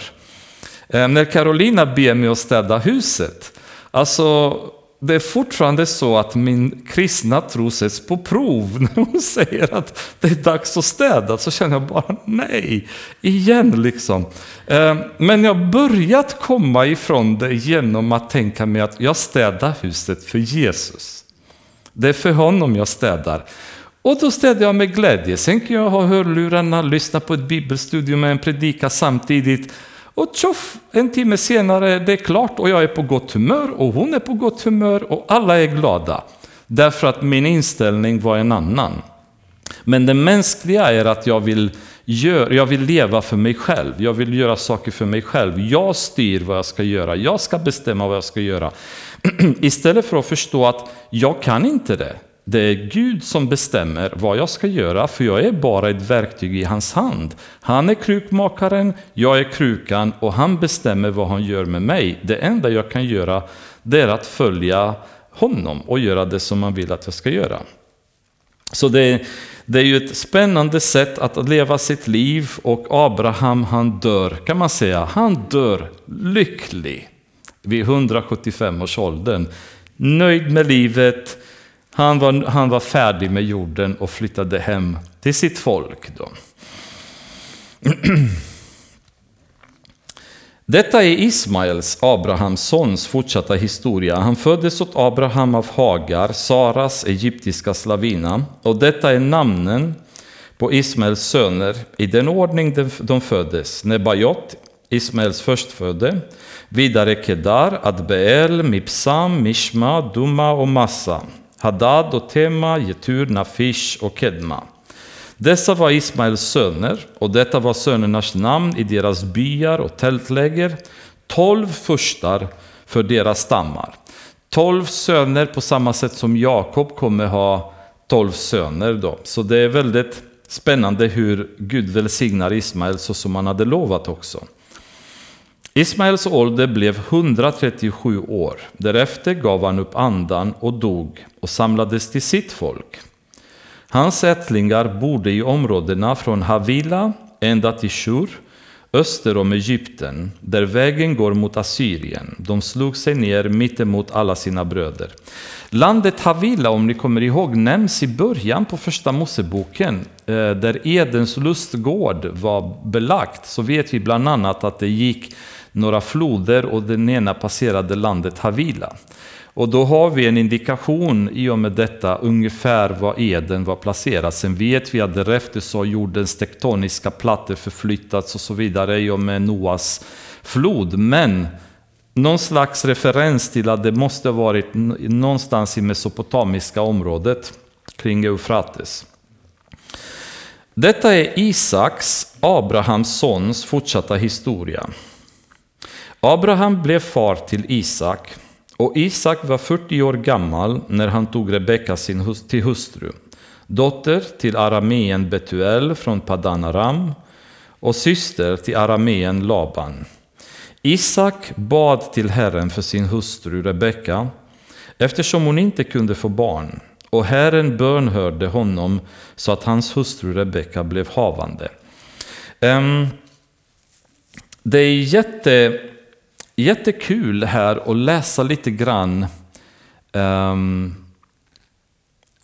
Eh, när Carolina ber mig att städa huset, alltså det är fortfarande så att min kristna tro sätts på prov. <laughs> När hon säger att det är dags att städa så känner jag bara nej, igen liksom. Eh, men jag har börjat komma ifrån det genom att tänka mig att jag städar huset för Jesus. Det är för honom jag städar. Och då städar jag med glädje. Sen kan jag ha hörlurarna, lyssna på ett bibelstudium med en predika samtidigt. Och tjoff, en timme senare det är klart och jag är på gott humör och hon är på gott humör och alla är glada. Därför att min inställning var en annan. Men det mänskliga är att jag vill, gör, jag vill leva för mig själv. Jag vill göra saker för mig själv. Jag styr vad jag ska göra. Jag ska bestämma vad jag ska göra. <clears throat> Istället för att förstå att jag kan inte det. Det är Gud som bestämmer vad jag ska göra, för jag är bara ett verktyg i hans hand. Han är krukmakaren, jag är krukan och han bestämmer vad han gör med mig. Det enda jag kan göra det är att följa honom och göra det som han vill att jag ska göra. Så det, det är ju ett spännande sätt att leva sitt liv och Abraham han dör, kan man säga, han dör lycklig vid 175 års åldern. Nöjd med livet, han var, han var färdig med jorden och flyttade hem till sitt folk. Då. <clears throat> Detta är Ismaels, Abrahams sons, fortsatta historia. Han föddes åt Abraham av Hagar, Saras egyptiska slavina. Och detta är namnen på Ismaels söner i den ordning de föddes. Nebajot, Ismaels förstfödde. Vidare Kedar, Adbeel, Mipsam, Mishma, Duma och Massa. Hadad och Tema, Getur, Nafish och Kedma. Dessa var Ismaels söner, och detta var sönernas namn i deras byar och tältläger. Tolv furstar för deras stammar. Tolv söner på samma sätt som Jakob kommer ha tolv söner. Då. Så det är väldigt spännande hur Gud välsignar Ismael så som han hade lovat också. Ismaels ålder blev 137 år. Därefter gav han upp andan och dog och samlades till sitt folk. Hans ättlingar bodde i områdena från Havila ända till Shur, öster om Egypten, där vägen går mot Assyrien. De slog sig ner mittemot alla sina bröder. Landet Havila, om ni kommer ihåg, nämns i början på första Moseboken, eh, där Edens lustgård var belagt. Så vet vi bland annat att det gick några floder och den ena passerade landet Havila. Och då har vi en indikation i och med detta ungefär var Eden var placerad. Sen vet vi att därefter så har jordens tektoniska plattor förflyttats och så vidare i och med Noas flod. Men någon slags referens till att det måste ha varit någonstans i mesopotamiska området kring Eufrates. Detta är Isaks, Abrahams sons, fortsatta historia. Abraham blev far till Isak och Isak var 40 år gammal när han tog Rebecka sin till hustru, dotter till arameen Betuel från Padan Aram och syster till arameen Laban. Isak bad till Herren för sin hustru Rebecka eftersom hon inte kunde få barn och Herren bönhörde honom så att hans hustru Rebecka blev havande. Um, det är jätte jättekul här att läsa lite grann um,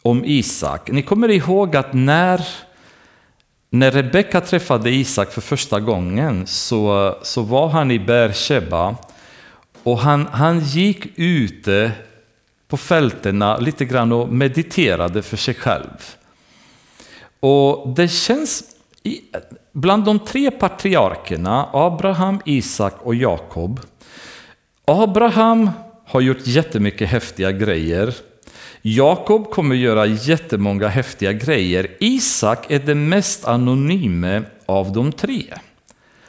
om Isak. Ni kommer ihåg att när, när Rebecka träffade Isak för första gången så, så var han i Beersheba och han, han gick ute på fältena lite grann och mediterade för sig själv. Och det känns, bland de tre patriarkerna, Abraham, Isak och Jakob, Abraham har gjort jättemycket häftiga grejer. Jakob kommer göra jättemånga häftiga grejer. Isak är den mest anonyme av de tre.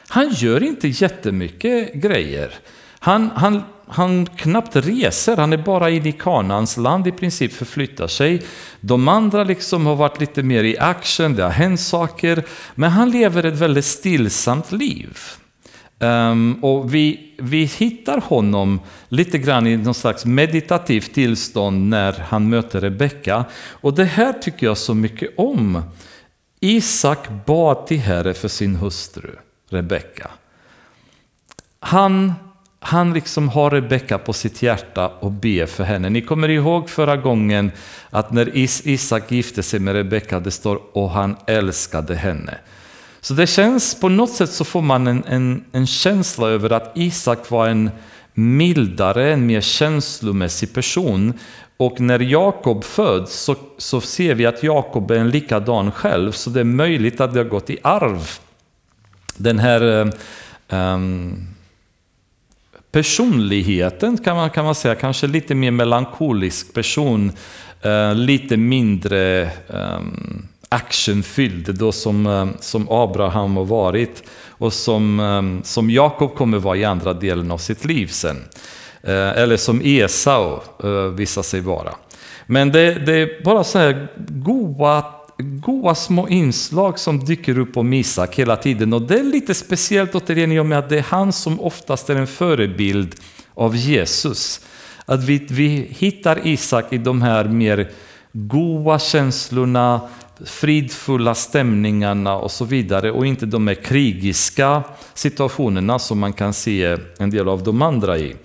Han gör inte jättemycket grejer. Han, han, han knappt reser, han är bara inne i Kanans land i princip, förflyttar sig. De andra liksom har varit lite mer i action, det har hänt saker, men han lever ett väldigt stillsamt liv. Um, och vi, vi hittar honom lite grann i någon slags meditativt tillstånd när han möter Rebecka. Och det här tycker jag så mycket om. Isak bad till Herre för sin hustru Rebecka. Han, han liksom har Rebecka på sitt hjärta och ber för henne. Ni kommer ihåg förra gången att när Isak gifte sig med Rebecka, det står och han älskade henne. Så det känns, på något sätt så får man en, en, en känsla över att Isak var en mildare, en mer känslomässig person. Och när Jakob föds så, så ser vi att Jakob är en likadan själv, så det är möjligt att det har gått i arv. Den här um, personligheten kan man, kan man säga, kanske lite mer melankolisk person, uh, lite mindre um, actionfylld då som, eh, som Abraham har varit och som, eh, som Jakob kommer vara i andra delen av sitt liv sen. Eh, eller som Esau visar sig vara. Men det, det är bara så här goa, goa små inslag som dyker upp om Isak hela tiden. Och det är lite speciellt återigen i och med att det är han som oftast är en förebild av Jesus. Att vi, vi hittar Isak i de här mer goa känslorna, fridfulla stämningarna och så vidare och inte de här krigiska situationerna som man kan se en del av de andra i.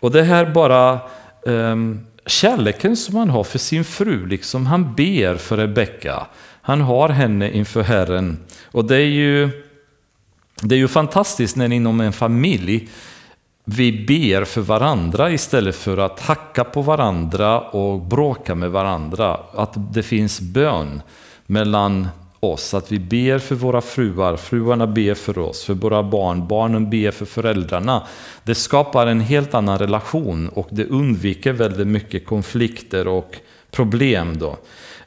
Och det här bara um, kärleken som han har för sin fru, liksom han ber för Rebecka. Han har henne inför Herren. Och det är ju, det är ju fantastiskt när inom en familj vi ber för varandra istället för att hacka på varandra och bråka med varandra. Att det finns bön mellan oss, att vi ber för våra fruar, fruarna ber för oss, för våra barn, barnen ber för föräldrarna. Det skapar en helt annan relation och det undviker väldigt mycket konflikter och problem. Då.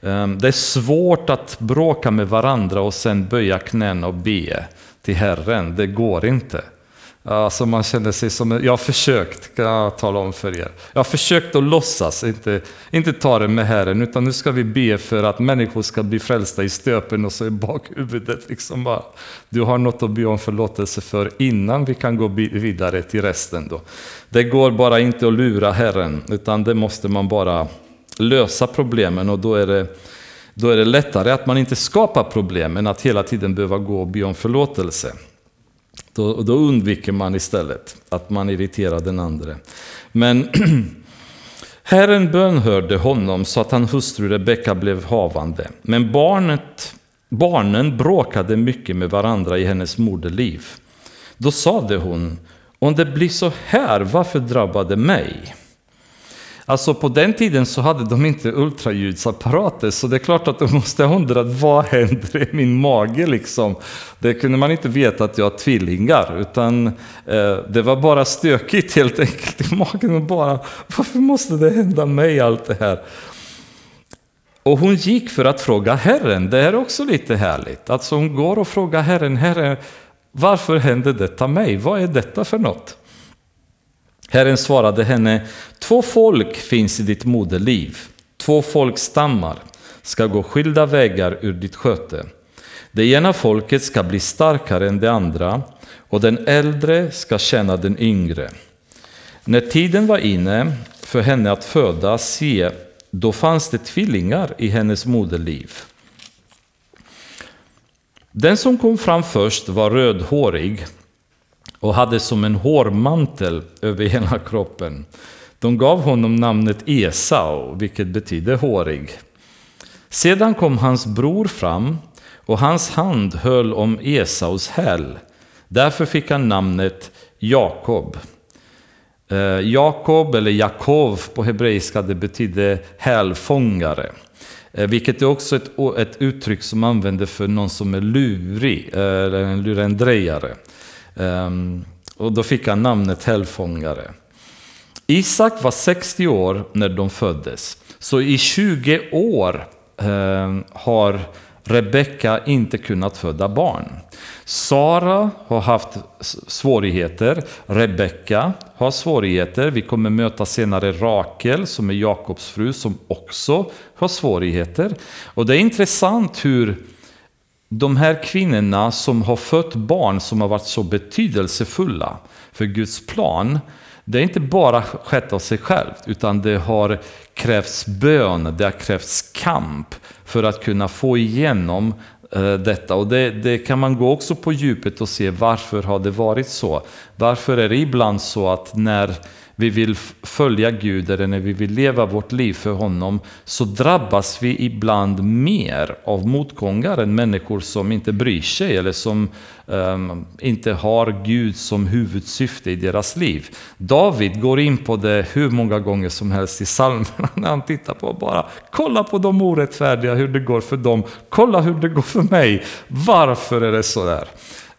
Ehm, det är svårt att bråka med varandra och sen böja knäna och be till Herren. Det går inte. Alltså man känner sig som, jag har försökt, kan jag tala om för er. Jag har försökt att låtsas, inte, inte ta det med Herren, utan nu ska vi be för att människor ska bli frälsta i stöpen och så i bakhuvudet liksom bara, du har något att be om förlåtelse för innan vi kan gå vidare till resten då. Det går bara inte att lura Herren, utan det måste man bara lösa problemen och då är det då är det lättare att man inte skapar problem än att hela tiden behöva gå och be om förlåtelse. Då, då undviker man istället att man irriterar den andra. Men <clears throat> Herren bönhörde honom så att hans hustru Rebecka blev havande. Men barnet, barnen bråkade mycket med varandra i hennes moderliv. Då sade hon, om det blir så här, varför drabbade mig? Alltså på den tiden så hade de inte ultraljudsapparater så det är klart att de måste ha undrat vad händer i min mage liksom. Det kunde man inte veta att jag har tvillingar utan eh, det var bara stökigt helt enkelt i magen och bara varför måste det hända mig allt det här? Och hon gick för att fråga Herren, det är också lite härligt. Alltså hon går och frågar Herren, Herren varför hände detta mig? Vad är detta för något? Herren svarade henne, två folk finns i ditt moderliv, två folkstammar ska gå skilda vägar ur ditt sköte. Det ena folket ska bli starkare än det andra och den äldre ska tjäna den yngre. När tiden var inne för henne att föda, se, då fanns det tvillingar i hennes moderliv. Den som kom fram först var rödhårig och hade som en hårmantel över hela kroppen. De gav honom namnet Esau, vilket betyder hårig. Sedan kom hans bror fram och hans hand höll om Esaus häl. Därför fick han namnet Jakob. Eh, Jakob, eller Jakov på hebreiska, det betyder hälfångare. Eh, vilket är också ett, ett uttryck som använder för någon som är lurig, eh, eller en lurendrejare. Ehm, och då fick han namnet Hällfångare. Isak var 60 år när de föddes. Så i 20 år ehm, har Rebecka inte kunnat föda barn. Sara har haft svårigheter. Rebecka har svårigheter. Vi kommer möta senare Rakel som är Jakobs fru som också har svårigheter. Och det är intressant hur de här kvinnorna som har fött barn som har varit så betydelsefulla för Guds plan, det är inte bara skett av sig självt, utan det har krävts bön, det har krävts kamp för att kunna få igenom eh, detta. Och det, det, kan man gå också på djupet och se varför har det varit så. Varför är det ibland så att när vi vill följa Gud eller när vi vill leva vårt liv för honom så drabbas vi ibland mer av motgångar än människor som inte bryr sig eller som um, inte har Gud som huvudsyfte i deras liv. David går in på det hur många gånger som helst i psalmerna <laughs> när han tittar på bara kolla på de orättfärdiga, hur det går för dem, kolla hur det går för mig. Varför är det så där?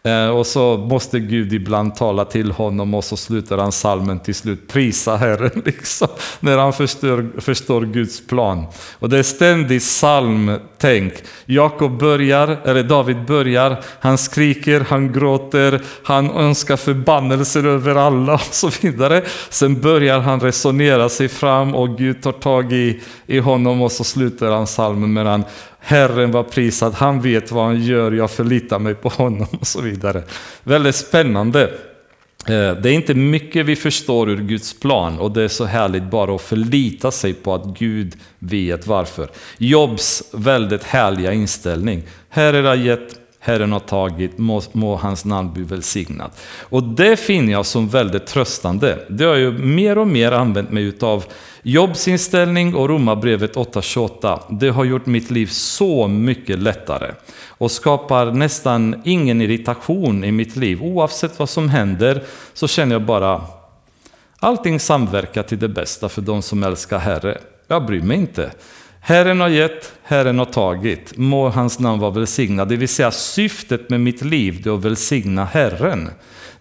Eh, och så måste Gud ibland tala till honom och så slutar han salmen till slut prisa Herren, <laughs> liksom, när han förstår, förstår Guds plan. Och det är ständigt psalmtänk. Jakob börjar, eller David börjar, han skriker, han gråter, han önskar förbannelser över alla och så vidare. Sen börjar han resonera sig fram och Gud tar tag i, i honom och så slutar han salmen med han Herren var prisad, han vet vad han gör, jag förlitar mig på honom och så vidare. Väldigt spännande. Eh, det är inte mycket vi förstår ur Guds plan och det är så härligt bara att förlita sig på att Gud vet varför. Jobs väldigt härliga inställning. Herren har gett, Herren har tagit, må, må hans namn bli välsignat. Och det finner jag som väldigt tröstande. Det har jag mer och mer använt mig utav Jobbsinställning och Romarbrevet 8.28, det har gjort mitt liv så mycket lättare och skapar nästan ingen irritation i mitt liv. Oavsett vad som händer så känner jag bara allting samverkar till det bästa för de som älskar Herre. Jag bryr mig inte. Herren har gett, Herren har tagit. Må hans namn vara välsignad. Det vill säga syftet med mitt liv är att välsigna Herren.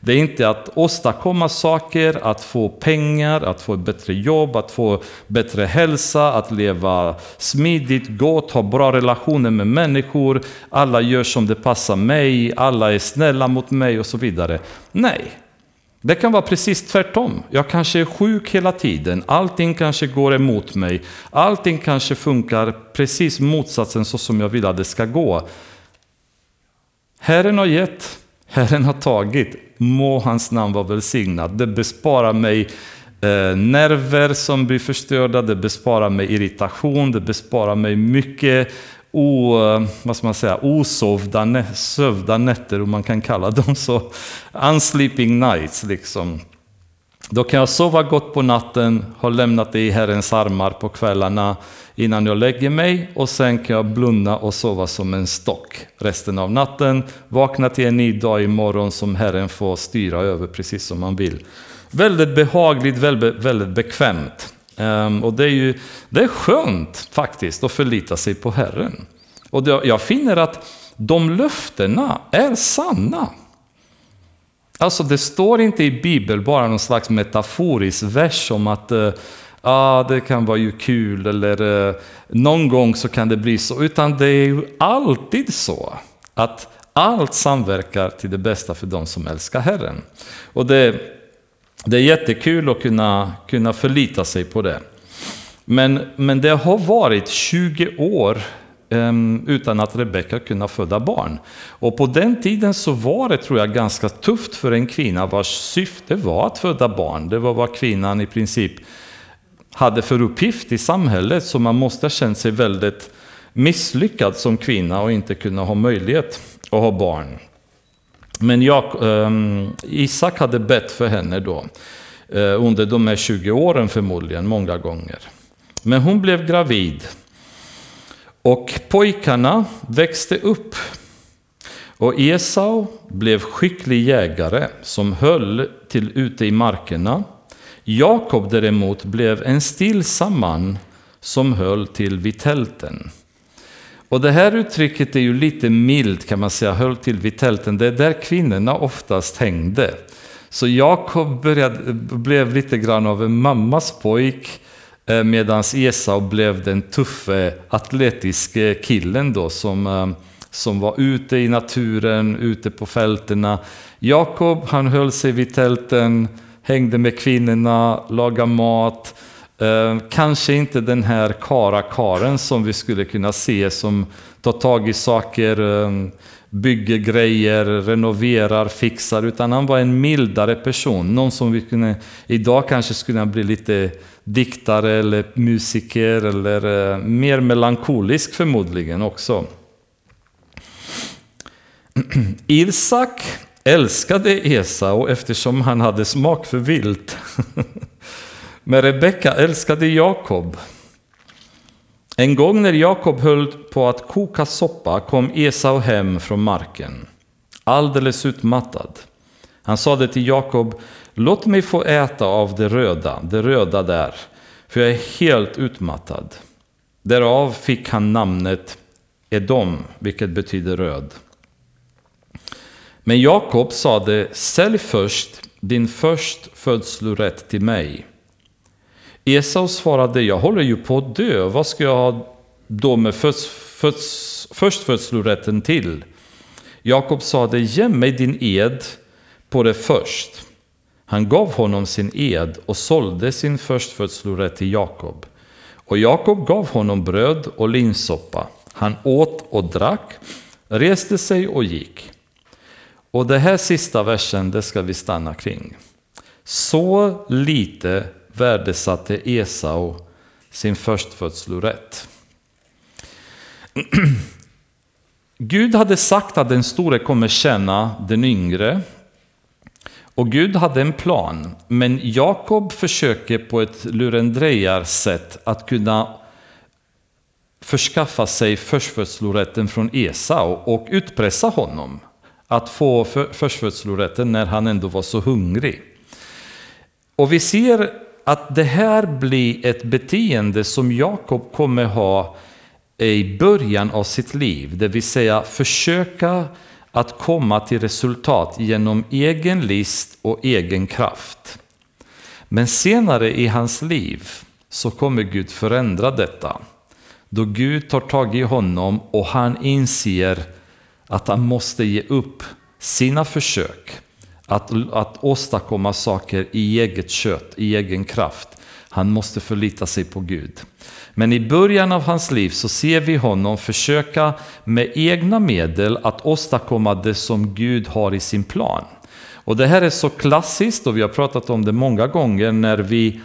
Det är inte att åstadkomma saker, att få pengar, att få ett bättre jobb, att få bättre hälsa, att leva smidigt, gott, ha bra relationer med människor. Alla gör som det passar mig, alla är snälla mot mig och så vidare. Nej, det kan vara precis tvärtom. Jag kanske är sjuk hela tiden. Allting kanske går emot mig. Allting kanske funkar precis motsatsen så som jag vill att det ska gå. Herren har gett, Herren har tagit. Må hans namn vara välsignad. Det besparar mig eh, nerver som blir förstörda, det besparar mig irritation, det besparar mig mycket o, vad ska man säga, osovda sövda nätter, om man kan kalla dem så. Unsleeping nights liksom. Då kan jag sova gott på natten, ha lämnat det i Herrens armar på kvällarna innan jag lägger mig och sen kan jag blunda och sova som en stock resten av natten. Vakna till en ny dag imorgon som Herren får styra över precis som man vill. Väldigt behagligt, väldigt, väldigt bekvämt. Um, och det är ju det är skönt faktiskt att förlita sig på Herren. Och det, jag finner att de löftena är sanna. Alltså det står inte i Bibeln bara någon slags metaforisk vers om att uh, ah, det kan vara ju kul eller uh, någon gång så kan det bli så. Utan det är ju alltid så att allt samverkar till det bästa för de som älskar Herren. Och det, det är jättekul att kunna, kunna förlita sig på det. Men, men det har varit 20 år um, utan att Rebecka kunde föda barn. Och på den tiden så var det, tror jag, ganska tufft för en kvinna vars syfte var att föda barn. Det var vad kvinnan i princip hade för uppgift i samhället, så man måste ha känt sig väldigt misslyckad som kvinna och inte kunna ha möjlighet att ha barn. Men jag, um, Isak hade bett för henne då, uh, under de här 20 åren förmodligen, många gånger. Men hon blev gravid. Och pojkarna växte upp. Och Esau blev skicklig jägare som höll till ute i markerna. Jakob däremot blev en stillsam man som höll till vid tälten. Och det här uttrycket är ju lite milt kan man säga, höll till vid tälten. Det är där kvinnorna oftast hängde. Så Jakob blev lite grann av en mammas pojk eh, medan Esau blev den tuffe atletiske killen då som, eh, som var ute i naturen, ute på fälterna. Jakob han höll sig vid tälten, hängde med kvinnorna, lagade mat, Eh, kanske inte den här karakaren som vi skulle kunna se som tar tag i saker, eh, bygger grejer, renoverar, fixar, utan han var en mildare person. Någon som vi kunde, idag kanske skulle bli lite diktare eller musiker eller eh, mer melankolisk förmodligen också. <clears throat> Isak älskade Esau eftersom han hade smak för vilt. <laughs> Men Rebecka älskade Jakob. En gång när Jakob höll på att koka soppa kom Esau hem från marken, alldeles utmattad. Han sade till Jakob, låt mig få äta av det röda, det röda där, för jag är helt utmattad. Därav fick han namnet Edom, vilket betyder röd. Men Jakob sade, sälj först din förstfödslorätt till mig. Esau svarade, jag håller ju på att dö, vad ska jag ha då med först, först, förstfödslorätten till? Jakob sade, ge mig din ed på det först. Han gav honom sin ed och sålde sin förstfödslorätt till Jakob. Och Jakob gav honom bröd och linsoppa. Han åt och drack, reste sig och gick. Och det här sista versen, det ska vi stanna kring. Så lite värdesatte Esau sin förstfödslorätt. <clears throat> Gud hade sagt att den store kommer känna den yngre. Och Gud hade en plan, men Jakob försöker på ett lurendrejarsätt att kunna förskaffa sig förstfödslorätten från Esau och utpressa honom att få förstfödslorätten när han ändå var så hungrig. Och vi ser att det här blir ett beteende som Jakob kommer ha i början av sitt liv, det vill säga försöka att komma till resultat genom egen list och egen kraft. Men senare i hans liv så kommer Gud förändra detta. Då Gud tar tag i honom och han inser att han måste ge upp sina försök att, att åstadkomma saker i eget kött, i egen kraft. Han måste förlita sig på Gud. Men i början av hans liv så ser vi honom försöka med egna medel att åstadkomma det som Gud har i sin plan. Och det här är så klassiskt och vi har pratat om det många gånger när vi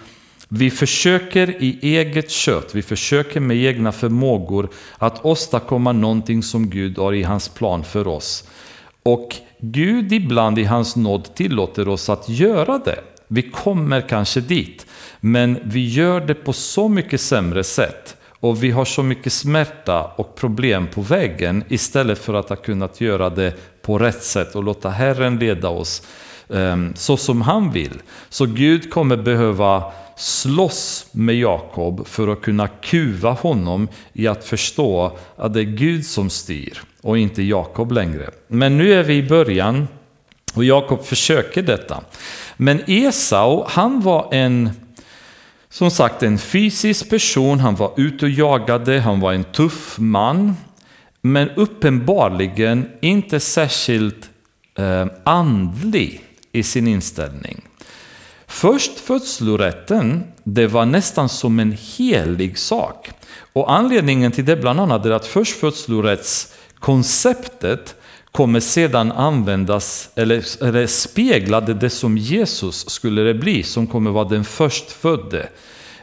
vi försöker i eget kött, vi försöker med egna förmågor att åstadkomma någonting som Gud har i hans plan för oss. Och Gud ibland i hans nåd tillåter oss att göra det. Vi kommer kanske dit, men vi gör det på så mycket sämre sätt. Och vi har så mycket smärta och problem på vägen istället för att ha kunnat göra det på rätt sätt och låta Herren leda oss um, så som han vill. Så Gud kommer behöva slåss med Jakob för att kunna kuva honom i att förstå att det är Gud som styr och inte Jakob längre. Men nu är vi i början och Jakob försöker detta. Men Esau, han var en som sagt en fysisk person, han var ute och jagade, han var en tuff man. Men uppenbarligen inte särskilt eh, andlig i sin inställning. Först födslorätten, det var nästan som en helig sak. Och anledningen till det bland annat är att Konceptet kommer sedan användas, eller, eller speglade det som Jesus skulle det bli, som kommer vara den förstfödde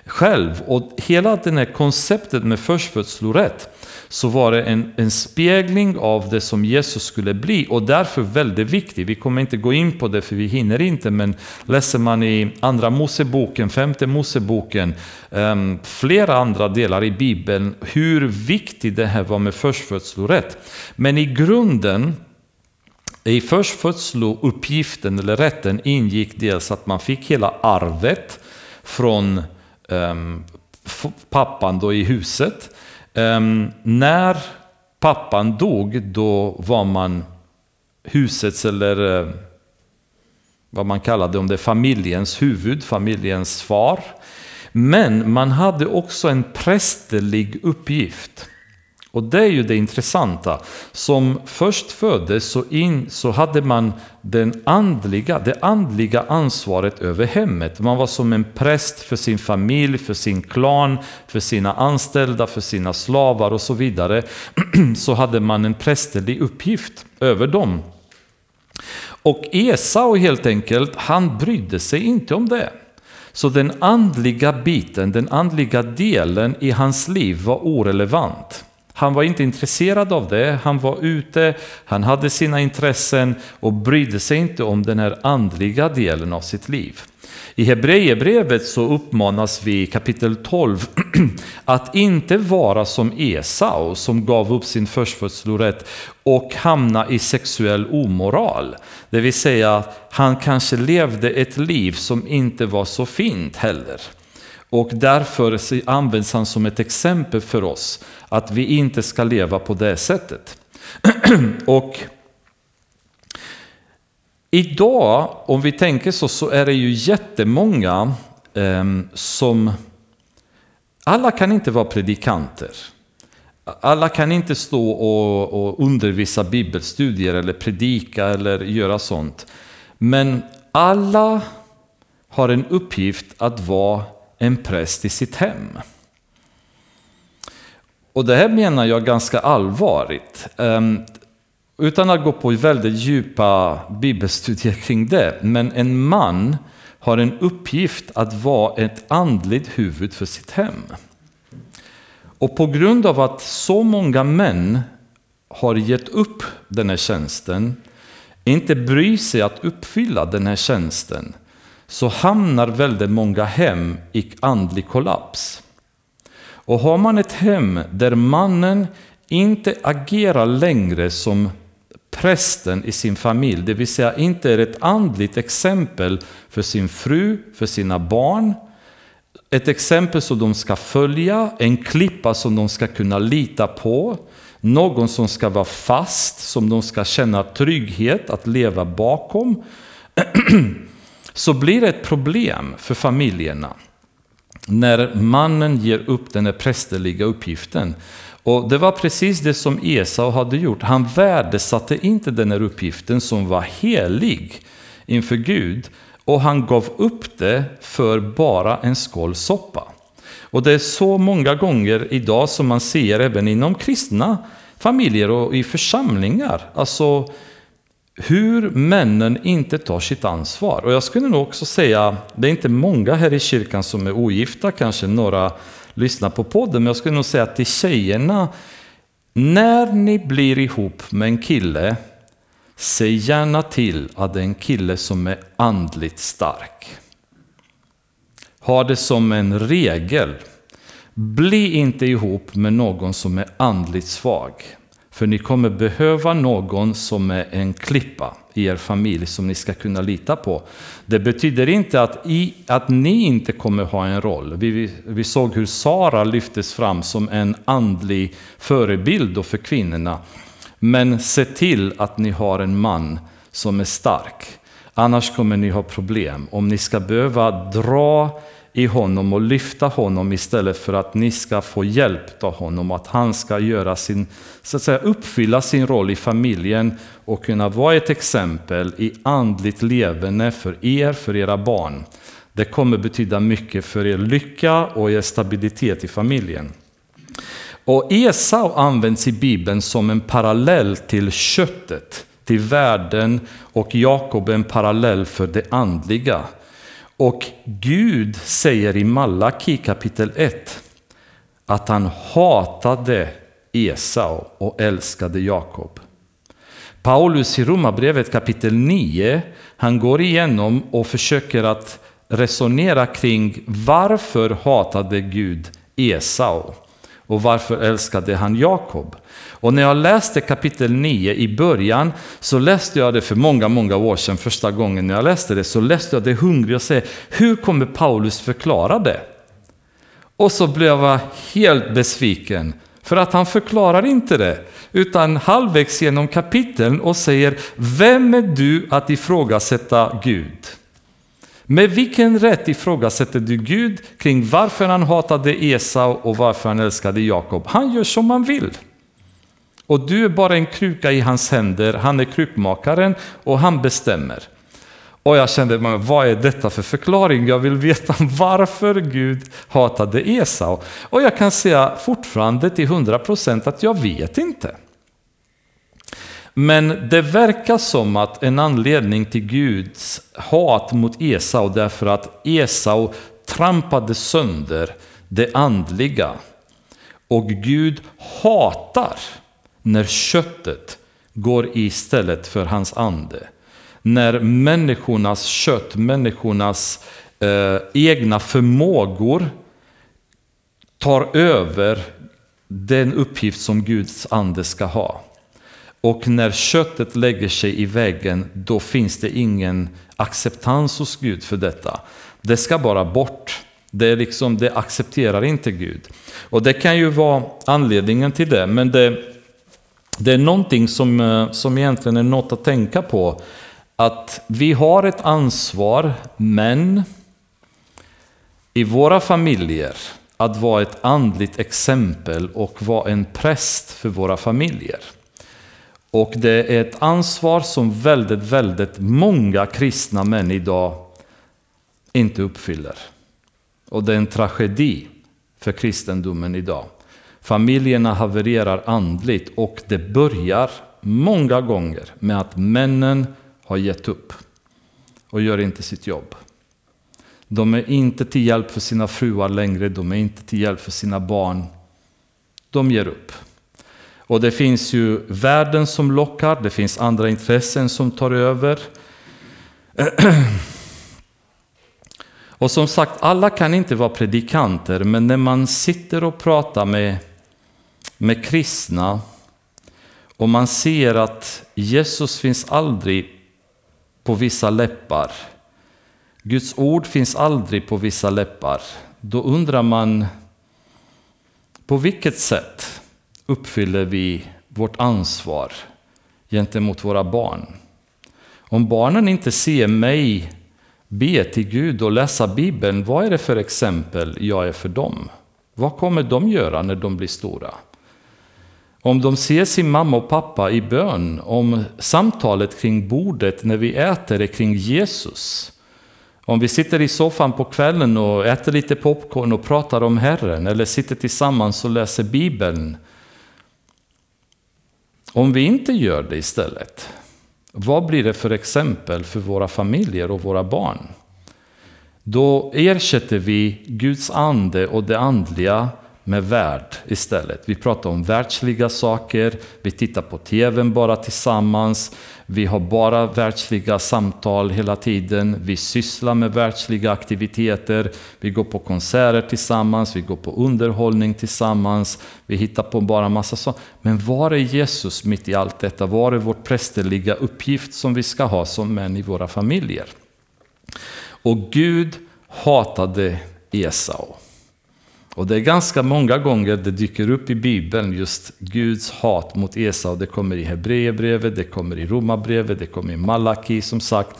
själv. Och hela det här konceptet med förstfödslorätt så var det en, en spegling av det som Jesus skulle bli och därför väldigt viktig. Vi kommer inte gå in på det för vi hinner inte, men läser man i Andra Moseboken, Femte Moseboken, um, flera andra delar i Bibeln, hur viktigt det här var med förstfödslorätt. Men i grunden i förstfödslouppgiften eller rätten ingick dels att man fick hela arvet från um, pappan då i huset. Um, när pappan dog, då var man husets eller uh, vad man kallade om det familjens huvud, familjens far. Men man hade också en prästerlig uppgift. Och det är ju det intressanta. Som först föddes så, in, så hade man den andliga, det andliga ansvaret över hemmet. Man var som en präst för sin familj, för sin klan, för sina anställda, för sina slavar och så vidare. <clears throat> Så hade man en prästerlig uppgift över dem. Och Esau helt enkelt, han brydde sig inte om det. Så den andliga biten, den andliga delen i hans liv var orelevant. Han var inte intresserad av det, han var ute, han hade sina intressen och brydde sig inte om den här andliga delen av sitt liv. I Hebreerbrevet så uppmanas vi i kapitel 12 <clears throat> att inte vara som Esau som gav upp sin förstfödslorätt och hamna i sexuell omoral. Det vill säga, han kanske levde ett liv som inte var så fint heller. Och därför används han som ett exempel för oss att vi inte ska leva på det sättet. <clears throat> och idag, om vi tänker så, så är det ju jättemånga eh, som... Alla kan inte vara predikanter. Alla kan inte stå och, och undervisa bibelstudier eller predika eller göra sånt. Men alla har en uppgift att vara en präst i sitt hem. Och det här menar jag ganska allvarligt. Ehm, utan att gå på väldigt djupa bibelstudier kring det. Men en man har en uppgift att vara ett andligt huvud för sitt hem. Och på grund av att så många män har gett upp den här tjänsten, inte bryr sig att uppfylla den här tjänsten, så hamnar väldigt många hem i andlig kollaps. Och har man ett hem där mannen inte agerar längre som prästen i sin familj, det vill säga inte är ett andligt exempel för sin fru, för sina barn, ett exempel som de ska följa, en klippa som de ska kunna lita på, någon som ska vara fast, som de ska känna trygghet att leva bakom, <clears throat> så blir det ett problem för familjerna när mannen ger upp den här prästerliga uppgiften. Och det var precis det som Esau hade gjort. Han värdesatte inte den här uppgiften som var helig inför Gud och han gav upp det för bara en skål soppa. Och det är så många gånger idag som man ser även inom kristna familjer och i församlingar. Alltså hur männen inte tar sitt ansvar. Och jag skulle nog också säga, det är inte många här i kyrkan som är ogifta, kanske några lyssnar på podden, men jag skulle nog säga till tjejerna, när ni blir ihop med en kille, säg gärna till att det är en kille som är andligt stark. Ha det som en regel. Bli inte ihop med någon som är andligt svag. För ni kommer behöva någon som är en klippa i er familj som ni ska kunna lita på. Det betyder inte att, i, att ni inte kommer ha en roll. Vi, vi såg hur Sara lyftes fram som en andlig förebild för kvinnorna. Men se till att ni har en man som är stark. Annars kommer ni ha problem. Om ni ska behöva dra i honom och lyfta honom istället för att ni ska få hjälp av honom. Att han ska göra sin, så att säga, uppfylla sin roll i familjen och kunna vara ett exempel i andligt levande för er, för era barn. Det kommer betyda mycket för er lycka och er stabilitet i familjen. Och Esau används i Bibeln som en parallell till köttet, till världen och Jakob en parallell för det andliga. Och Gud säger i Malaki kapitel 1 att han hatade Esau och älskade Jakob. Paulus i Romarbrevet kapitel 9, han går igenom och försöker att resonera kring varför hatade Gud Esau och varför älskade han Jakob. Och när jag läste kapitel 9 i början så läste jag det för många, många år sedan. Första gången när jag läste det så läste jag det hungrig och sa hur kommer Paulus förklara det? Och så blev jag helt besviken för att han förklarar inte det utan halvvägs genom kapiteln och säger Vem är du att ifrågasätta Gud? Med vilken rätt ifrågasätter du Gud kring varför han hatade Esau och varför han älskade Jakob? Han gör som han vill. Och du är bara en kruka i hans händer, han är krukmakaren och han bestämmer. Och jag kände, vad är detta för förklaring? Jag vill veta <laughs> varför Gud hatade Esau. Och jag kan säga fortfarande till 100% att jag vet inte. Men det verkar som att en anledning till Guds hat mot Esau därför att Esau trampade sönder det andliga. Och Gud hatar när köttet går istället för hans ande. När människornas kött, människornas eh, egna förmågor tar över den uppgift som Guds ande ska ha. Och när köttet lägger sig i väggen, då finns det ingen acceptans hos Gud för detta. Det ska bara bort. Det, är liksom, det accepterar inte Gud. Och det kan ju vara anledningen till det, men det, det är någonting som, eh, som egentligen är något att tänka på. Att vi har ett ansvar, men i våra familjer, att vara ett andligt exempel och vara en präst för våra familjer. Och det är ett ansvar som väldigt, väldigt många kristna män idag inte uppfyller. Och det är en tragedi för kristendomen idag. Familjerna havererar andligt och det börjar många gånger med att männen har gett upp och gör inte sitt jobb. De är inte till hjälp för sina fruar längre, de är inte till hjälp för sina barn. De ger upp. Och det finns ju världen som lockar, det finns andra intressen som tar över. <clears throat> Och som sagt, alla kan inte vara predikanter, men när man sitter och pratar med, med kristna och man ser att Jesus finns aldrig på vissa läppar. Guds ord finns aldrig på vissa läppar. då undrar man på vilket sätt uppfyller vi vårt ansvar gentemot våra barn? Om barnen inte ser mig be till Gud och läsa Bibeln, vad är det för exempel jag är för dem? Vad kommer de göra när de blir stora? Om de ser sin mamma och pappa i bön, om samtalet kring bordet när vi äter är kring Jesus. Om vi sitter i soffan på kvällen och äter lite popcorn och pratar om Herren eller sitter tillsammans och läser Bibeln. Om vi inte gör det istället, vad blir det för exempel för våra familjer och våra barn? Då ersätter vi Guds ande och det andliga med värld istället. Vi pratar om världsliga saker, vi tittar på tvn bara tillsammans, vi har bara världsliga samtal hela tiden, vi sysslar med världsliga aktiviteter, vi går på konserter tillsammans, vi går på underhållning tillsammans, vi hittar på bara massa saker. Men var är Jesus mitt i allt detta? Var är vår prästerliga uppgift som vi ska ha som män i våra familjer? Och Gud hatade Esau. Och det är ganska många gånger det dyker upp i Bibeln just Guds hat mot Esau. Det kommer i Hebreerbrevet, det kommer i Romarbrevet, det kommer i Malaki som sagt.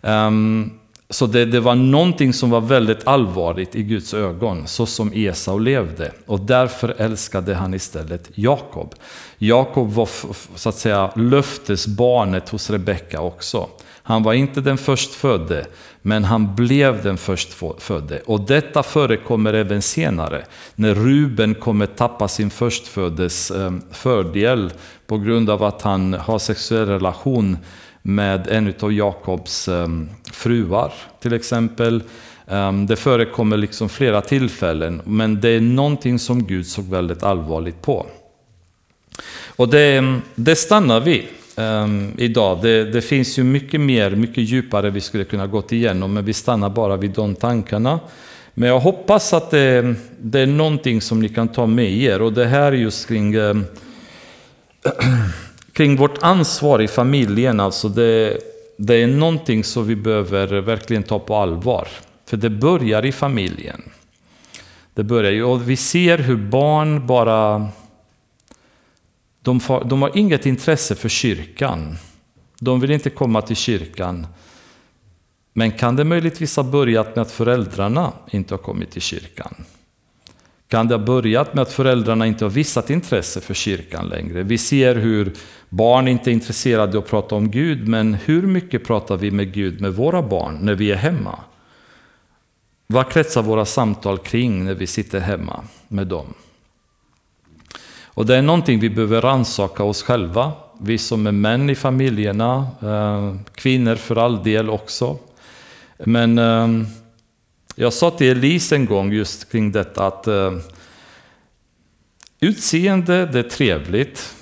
Um, så det, det, var någonting som var väldigt allvarligt i Guds ögon, så som Esau levde. Och därför älskade han istället Jakob. Jakob var så att säga löftesbarnet hos Rebecka också. Han var inte den förstfödde, men han blev den förstfödde. Och detta förekommer även senare, när Ruben kommer tappa sin förstföddes ehm, fördel på grund av att han har sexuell relation med en av Jakobs ehm, fruar, till exempel. Ehm, det förekommer liksom flera tillfällen, men det är någonting som Gud såg väldigt allvarligt på. Och det, det stannar vi um, idag. Det, det, finns ju mycket mer, mycket djupare vi skulle kunna gått igenom, men vi stannar bara vid de tankarna. Men jag hoppas att det, det är någonting som ni kan ta med er och det här just kring, um, <clears throat> kring vårt ansvar i familjen. Alltså det, det är någonting som vi behöver verkligen ta på allvar. För det börjar i familjen. Det börjar ju, och vi ser hur barn bara de, har, de har inget intresse för kyrkan. De vill inte komma till kyrkan. Men kan det möjligtvis ha börjat med att föräldrarna inte har kommit till kyrkan? Kan det ha börjat med att föräldrarna inte har visat intresse för kyrkan längre? Vi ser hur barn inte är intresserade av att prata om Gud, men hur mycket pratar vi med Gud med våra barn när vi är hemma? Vad kretsar våra samtal kring när vi sitter hemma med dem? Och det är någonting vi behöver rannsaka oss själva. Vi som är män i familjerna, eh, kvinnor för all del också. Men eh, jag sa till Elise en gång just kring detta att eh, utseende, det är trevligt.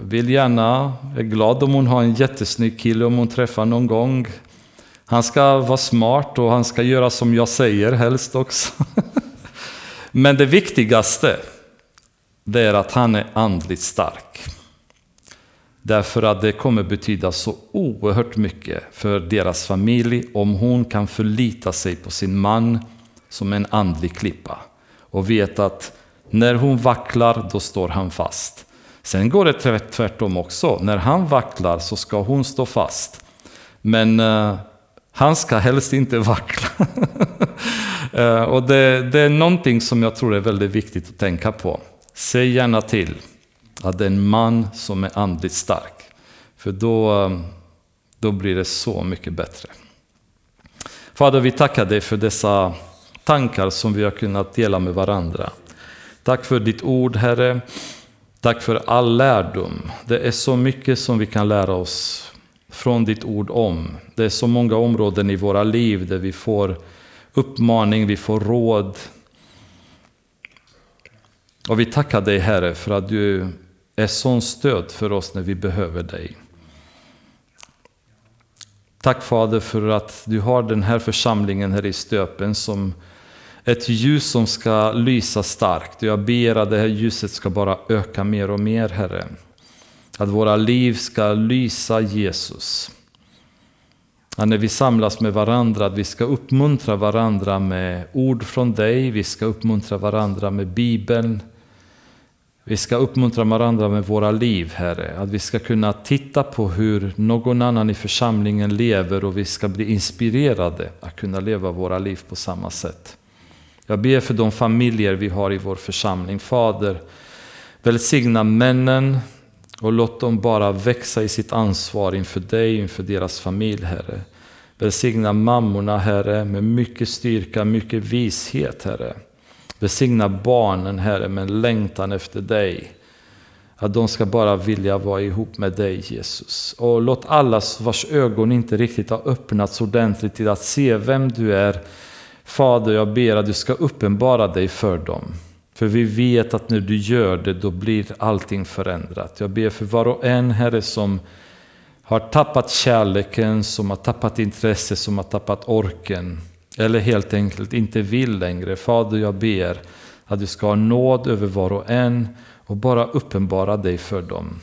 Vill gärna, är glad om hon har en jättesnygg kille om hon träffar någon gång. Han ska vara smart och han ska göra som jag säger helst också. <laughs> Men det viktigaste, det är att han är andligt stark. Därför att det kommer betyda så oerhört mycket för deras familj om hon kan förlita sig på sin man som en andlig klippa och vet att när hon vacklar, då står han fast. Sen går det tvärtom också. När han vacklar så ska hon stå fast. Men uh, han ska helst inte <laughs> vackla. uh, och det, det är någonting som jag tror är väldigt viktigt att tänka på. Säg gärna till att det är en man som är andligt stark. För då, eh, då blir det så mycket bättre. Fader, vi tackar dig för dessa tankar som vi har kunnat dela med varandra. Tack för ditt ord, Herre. Tack för all lärdom. Det är så mycket som vi kan lära oss från ditt ord om. Det är så många områden i våra liv där vi får uppmaning, vi får råd, och vi tackar dig Herre för att du är sån stöd för oss när vi behöver dig. Tack Fader för att du har den här församlingen här i Stöpen som ett ljus som ska lysa starkt. Jag ber att det här ljuset ska bara öka mer och mer Herre. Att våra liv ska lysa Jesus. Att när vi samlas med varandra, att vi ska uppmuntra varandra med ord från dig, vi ska uppmuntra varandra med Bibeln. Vi ska uppmuntra varandra med våra liv, Herre. Att vi ska kunna titta på hur någon annan i församlingen lever och vi ska bli inspirerade att kunna leva våra liv på samma sätt. Jag ber för de familjer vi har i vår församling. Fader, välsigna männen och låt dem bara växa i sitt ansvar inför dig, inför deras familj, Herre. Välsigna mammorna, Herre, med mycket styrka, mycket vishet, Herre. Välsigna barnen, Herre, med en längtan efter dig. Att de ska bara vilja vara ihop med dig, Jesus. Och låt alla vars ögon inte riktigt har öppnats ordentligt till att se vem du är. Fader, jag ber att du ska uppenbara dig för dem. För vi vet att när du gör det, då blir allting förändrat. Jag ber för var och en, Herre, som har tappat kärleken, som har tappat intresse, som har tappat orken. Eller helt enkelt inte vill längre. Fader, jag ber att du ska ha nåd över var och en och bara uppenbara dig för dem.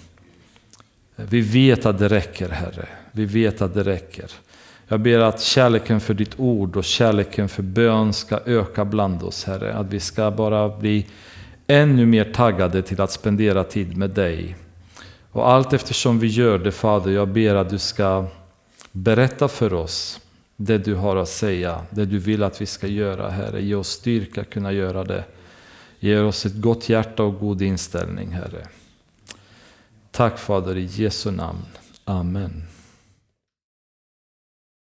Vi vet att det räcker, Herre. Vi vet att det räcker. Jag ber att kärleken för ditt ord och kärleken för bön ska öka bland oss, Herre. Att vi ska bara bli ännu mer taggade till att spendera tid med dig. Och allt eftersom vi gör det, Fader, jag ber att du ska berätta för oss det du har att säga, det du vill att vi ska göra, Herre. Ge oss styrka att kunna göra det. Ge oss ett gott hjärta och god inställning, Herre. Tack Fader, i Jesu namn. Amen.